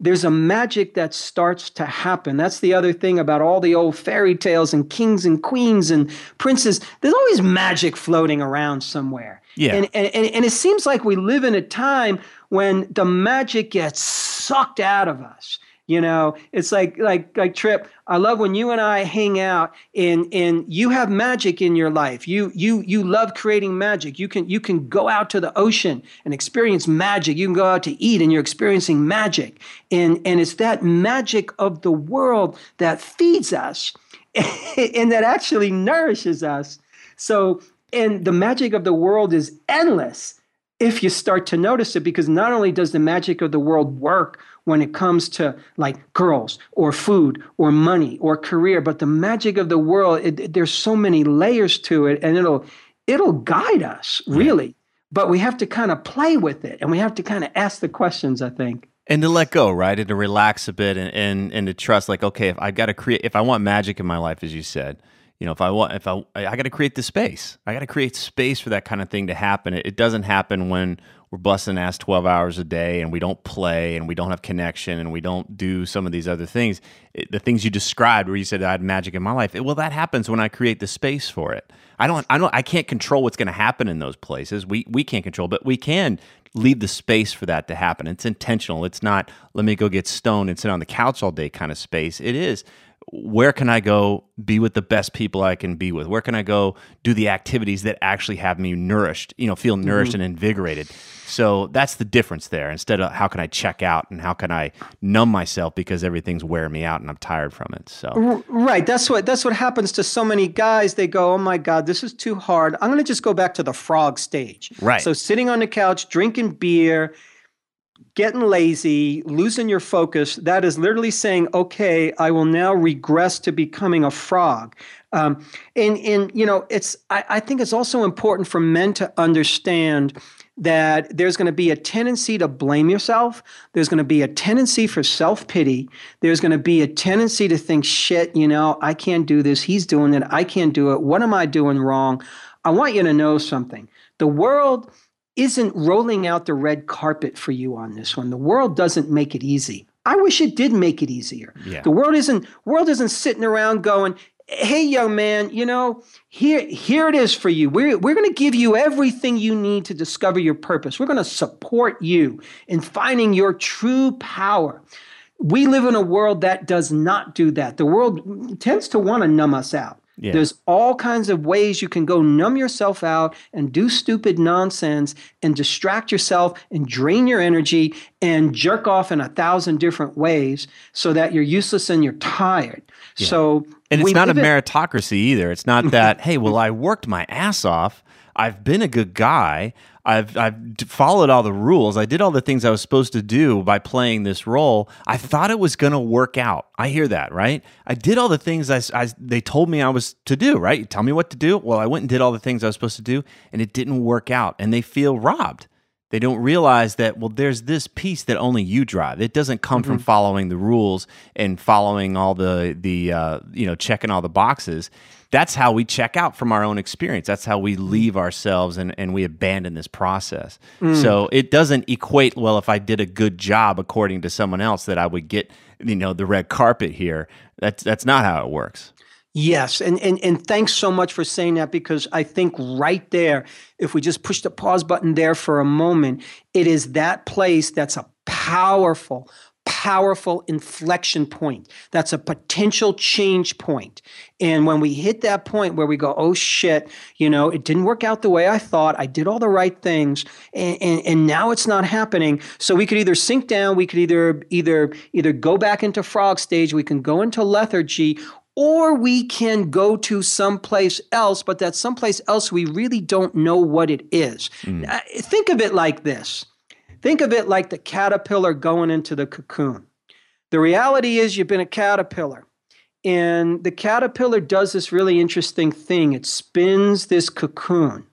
there's a magic that starts to happen. That's the other thing about all the old fairy tales and kings and queens and princes. There's always magic floating around somewhere. Yeah. And, and, and it seems like we live in a time when the magic gets sucked out of us. You know, it's like like like Trip. I love when you and I hang out and and you have magic in your life. You you you love creating magic. You can you can go out to the ocean and experience magic. You can go out to eat and you're experiencing magic. And and it's that magic of the world that feeds us and that actually nourishes us. So and the magic of the world is endless if you start to notice it because not only does the magic of the world work when it comes to like girls or food or money or career but the magic of the world it, it, there's so many layers to it and it'll it'll guide us really. Yeah. but we have to kind of play with it and we have to kind of ask the questions i think. And to let go right and to relax a bit and and, and to trust like okay if i got to create if i want magic in my life as you said you know if i want if i i got to create the space. I got to create space for that kind of thing to happen. It, it doesn't happen when we're busting ass 12 hours a day and we don't play and we don't have connection and we don't do some of these other things. It, the things you described where you said i had magic in my life it, well that happens when i create the space for it. I don't i don't i can't control what's going to happen in those places. We we can't control but we can leave the space for that to happen. It's intentional. It's not let me go get stoned and sit on the couch all day kind of space. It is where can I go be with the best people I can be with? Where can I go do the activities that actually have me nourished, you know, feel nourished mm-hmm. and invigorated? So that's the difference there. Instead of how can I check out and how can I numb myself because everything's wearing me out and I'm tired from it. So Right. That's what that's what happens to so many guys. They go, Oh my God, this is too hard. I'm gonna just go back to the frog stage. Right. So sitting on the couch, drinking beer, getting lazy, losing your focus, that is literally saying, okay, I will now regress to becoming a frog. Um, and, and, you know, it's, I, I think it's also important for men to understand that there's going to be a tendency to blame yourself. There's going to be a tendency for self pity. There's going to be a tendency to think, shit, you know, I can't do this. He's doing it. I can't do it. What am I doing wrong? I want you to know something. The world isn't rolling out the red carpet for you on this one. The world doesn't make it easy. I wish it did make it easier. Yeah. The world isn't world isn't sitting around going, "Hey young man, you know, here here it is for you. We're we're going to give you everything you need to discover your purpose. We're going to support you in finding your true power." We live in a world that does not do that. The world tends to want to numb us out. Yeah. There's all kinds of ways you can go numb yourself out and do stupid nonsense and distract yourself and drain your energy and jerk off in a thousand different ways so that you're useless and you're tired. Yeah. So and it's not a meritocracy either. It's not that, hey, well, I worked my ass off. I've been a good guy. I've I've followed all the rules. I did all the things I was supposed to do by playing this role. I thought it was going to work out. I hear that, right? I did all the things I, I, they told me I was to do, right? You tell me what to do. Well, I went and did all the things I was supposed to do, and it didn't work out, and they feel robbed. They don't realize that well, there's this piece that only you drive. It doesn't come mm-hmm. from following the rules and following all the the uh, you know checking all the boxes that's how we check out from our own experience. That's how we leave ourselves and, and we abandon this process. Mm. So it doesn't equate, well, if I did a good job according to someone else, that I would get, you know, the red carpet here. That's that's not how it works. Yes, and, and and thanks so much for saying that because I think right there, if we just push the pause button there for a moment, it is that place that's a powerful, powerful inflection point. That's a potential change point. And when we hit that point where we go, oh shit, you know, it didn't work out the way I thought, I did all the right things, and, and, and now it's not happening. So we could either sink down, we could either either either go back into frog stage, we can go into lethargy, or we can go to someplace else, but that someplace else we really don't know what it is. Mm. Think of it like this Think of it like the caterpillar going into the cocoon. The reality is, you've been a caterpillar, and the caterpillar does this really interesting thing. It spins this cocoon,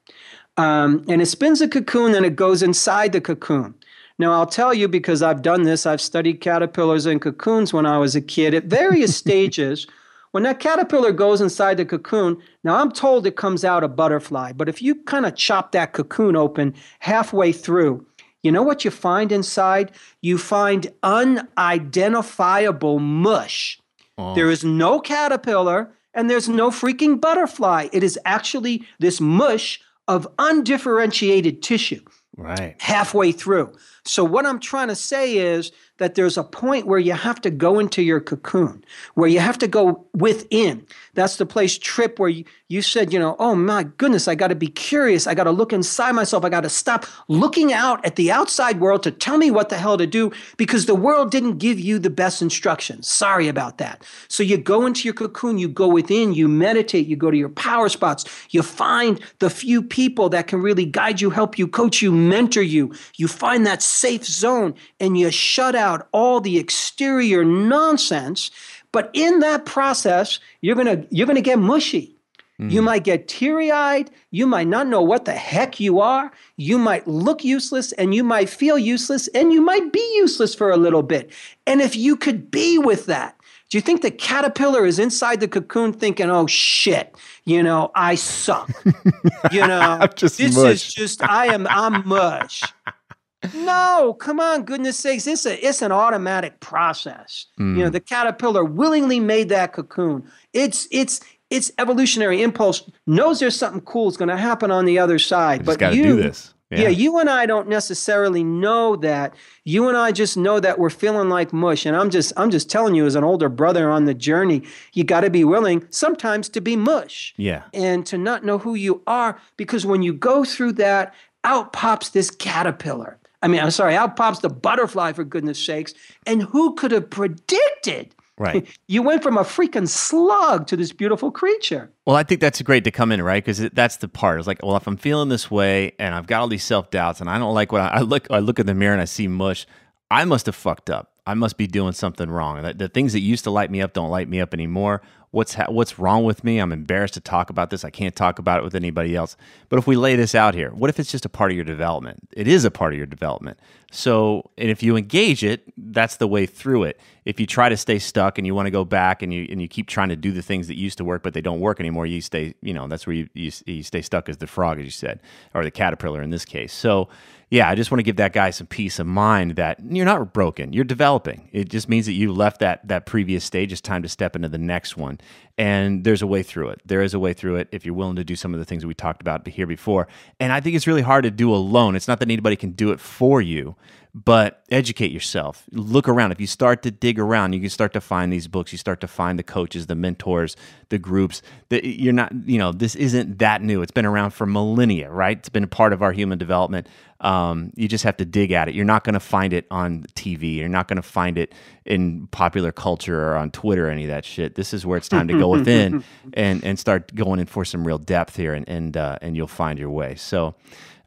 um, and it spins a cocoon, and it goes inside the cocoon. Now, I'll tell you because I've done this, I've studied caterpillars and cocoons when I was a kid at various stages. When that caterpillar goes inside the cocoon, now I'm told it comes out a butterfly, but if you kind of chop that cocoon open halfway through, You know what you find inside? You find unidentifiable mush. Oh. There is no caterpillar and there's no freaking butterfly. It is actually this mush of undifferentiated tissue. Right. Halfway through. So, what I'm trying to say is that there's a point where you have to go into your cocoon, where you have to go within. That's the place, Trip, where you, you said, you know, oh my goodness, I got to be curious. I got to look inside myself. I got to stop looking out at the outside world to tell me what the hell to do because the world didn't give you the best instructions. Sorry about that. So you go into your cocoon, you go within, you meditate, you go to your power spots, you find the few people that can really guide you, help you, coach you, mentor you. You find that safe zone and you shut out all the exterior nonsense. But in that process, you're gonna you're gonna get mushy. Mm. You might get teary eyed. You might not know what the heck you are. You might look useless and you might feel useless and you might be useless for a little bit. And if you could be with that, do you think the caterpillar is inside the cocoon thinking, oh shit, you know, I suck? you know, this mush. is just, I am, I'm mush no, come on, goodness sakes. It's a it's an automatic process. Mm. You know, mm. the caterpillar willingly made that cocoon. It's it's its evolutionary impulse knows there's something cool is going to happen on the other side. but you do this. Yeah. yeah. you and I don't necessarily know that. You and I just know that we're feeling like mush. And I'm just I'm just telling you as an older brother on the journey, you got to be willing sometimes to be mush. Yeah. And to not know who you are because when you go through that, out pops this caterpillar. I mean, I'm sorry, out pops the butterfly for goodness sakes. And who could have predicted? Right. you went from a freaking slug to this beautiful creature. Well, I think that's great to come in, right? Because that's the part. It's like, well, if I'm feeling this way and I've got all these self doubts and I don't like what I, I, look, I look in the mirror and I see mush. I must have fucked up. I must be doing something wrong. The, the things that used to light me up don't light me up anymore. What's ha- what's wrong with me? I'm embarrassed to talk about this. I can't talk about it with anybody else. But if we lay this out here what if it's just a part of your development? It is a part of your development. So and if you engage it that's the way through it. If you try to stay stuck and you want to go back and you and you keep trying to do the things that used to work but they don't work anymore you stay you know that's where you you, you stay stuck as the frog as you said or the caterpillar in this case. So yeah, I just want to give that guy some peace of mind that you're not broken. You're developing. It just means that you left that that previous stage. It's time to step into the next one. And there's a way through it. There is a way through it if you're willing to do some of the things that we talked about here before. And I think it's really hard to do alone. It's not that anybody can do it for you, but educate yourself. Look around. If you start to dig around you can start to find these books. You start to find the coaches the mentors the groups. That you're not you know this isn't that new. It's been around for millennia right? It's been a part of our human development. Um, you just have to dig at it. You're not going to find it on tv you're not going to find it in popular culture or on twitter or any of that shit. This is where it's time to go within and and start going in for some real depth here and and uh, and you'll find your way. So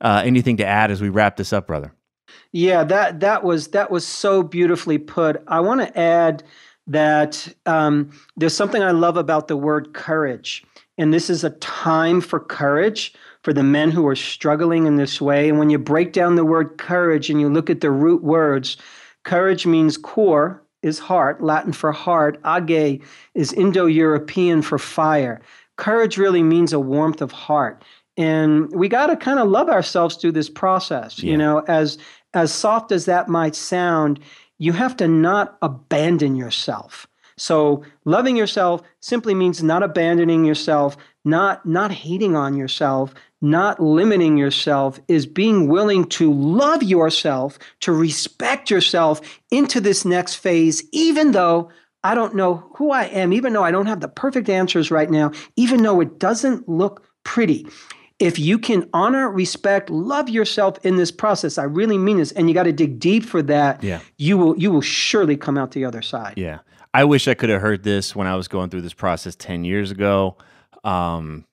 uh, anything to add as we wrap this up brother yeah, that that was that was so beautifully put. I want to add that um, there's something I love about the word courage, and this is a time for courage for the men who are struggling in this way. And when you break down the word courage and you look at the root words, courage means core is heart, Latin for heart. Age is Indo-European for fire. Courage really means a warmth of heart and we got to kind of love ourselves through this process yeah. you know as as soft as that might sound, you have to not abandon yourself. So loving yourself simply means not abandoning yourself, not not hating on yourself, not limiting yourself is being willing to love yourself, to respect yourself into this next phase even though I don't know who I am, even though I don't have the perfect answers right now, even though it doesn't look pretty if you can honor, respect, love yourself in this process, I really mean this, and you got to dig deep for that. Yeah. you will you will surely come out the other side. Yeah, I wish I could have heard this when I was going through this process ten years ago. Um,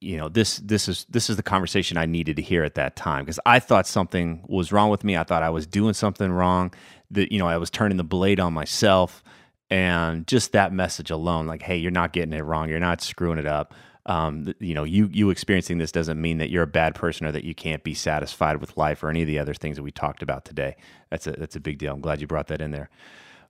you know, this this is this is the conversation I needed to hear at that time because I thought something was wrong with me. I thought I was doing something wrong. That you know, I was turning the blade on myself, and just that message alone, like, hey, you're not getting it wrong. You're not screwing it up um, you know, you you experiencing this doesn't mean that you're a bad person or that you can't be satisfied with life or any of the other things that we talked about today. That's a that's a big deal. I'm glad you brought that in there.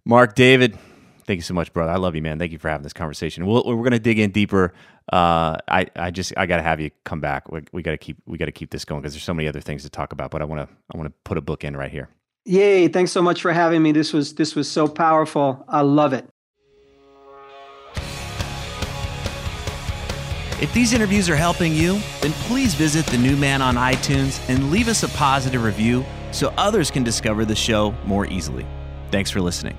Marc David, Thank you so much, brother. I love you, man. Thank you for having this conversation. We'll, we're going to dig in deeper. Uh, I, I just, I got to have you come back. We, we got to keep, we got to keep this going because there's so many other things to talk about. But I want to, I want to put a book in right here. Yay! Thanks so much for having me. This was, this was so powerful. I love it. If these interviews are helping you, then please visit The New Man on iTunes and leave us a positive review so others can discover the show more easily. Thanks for listening.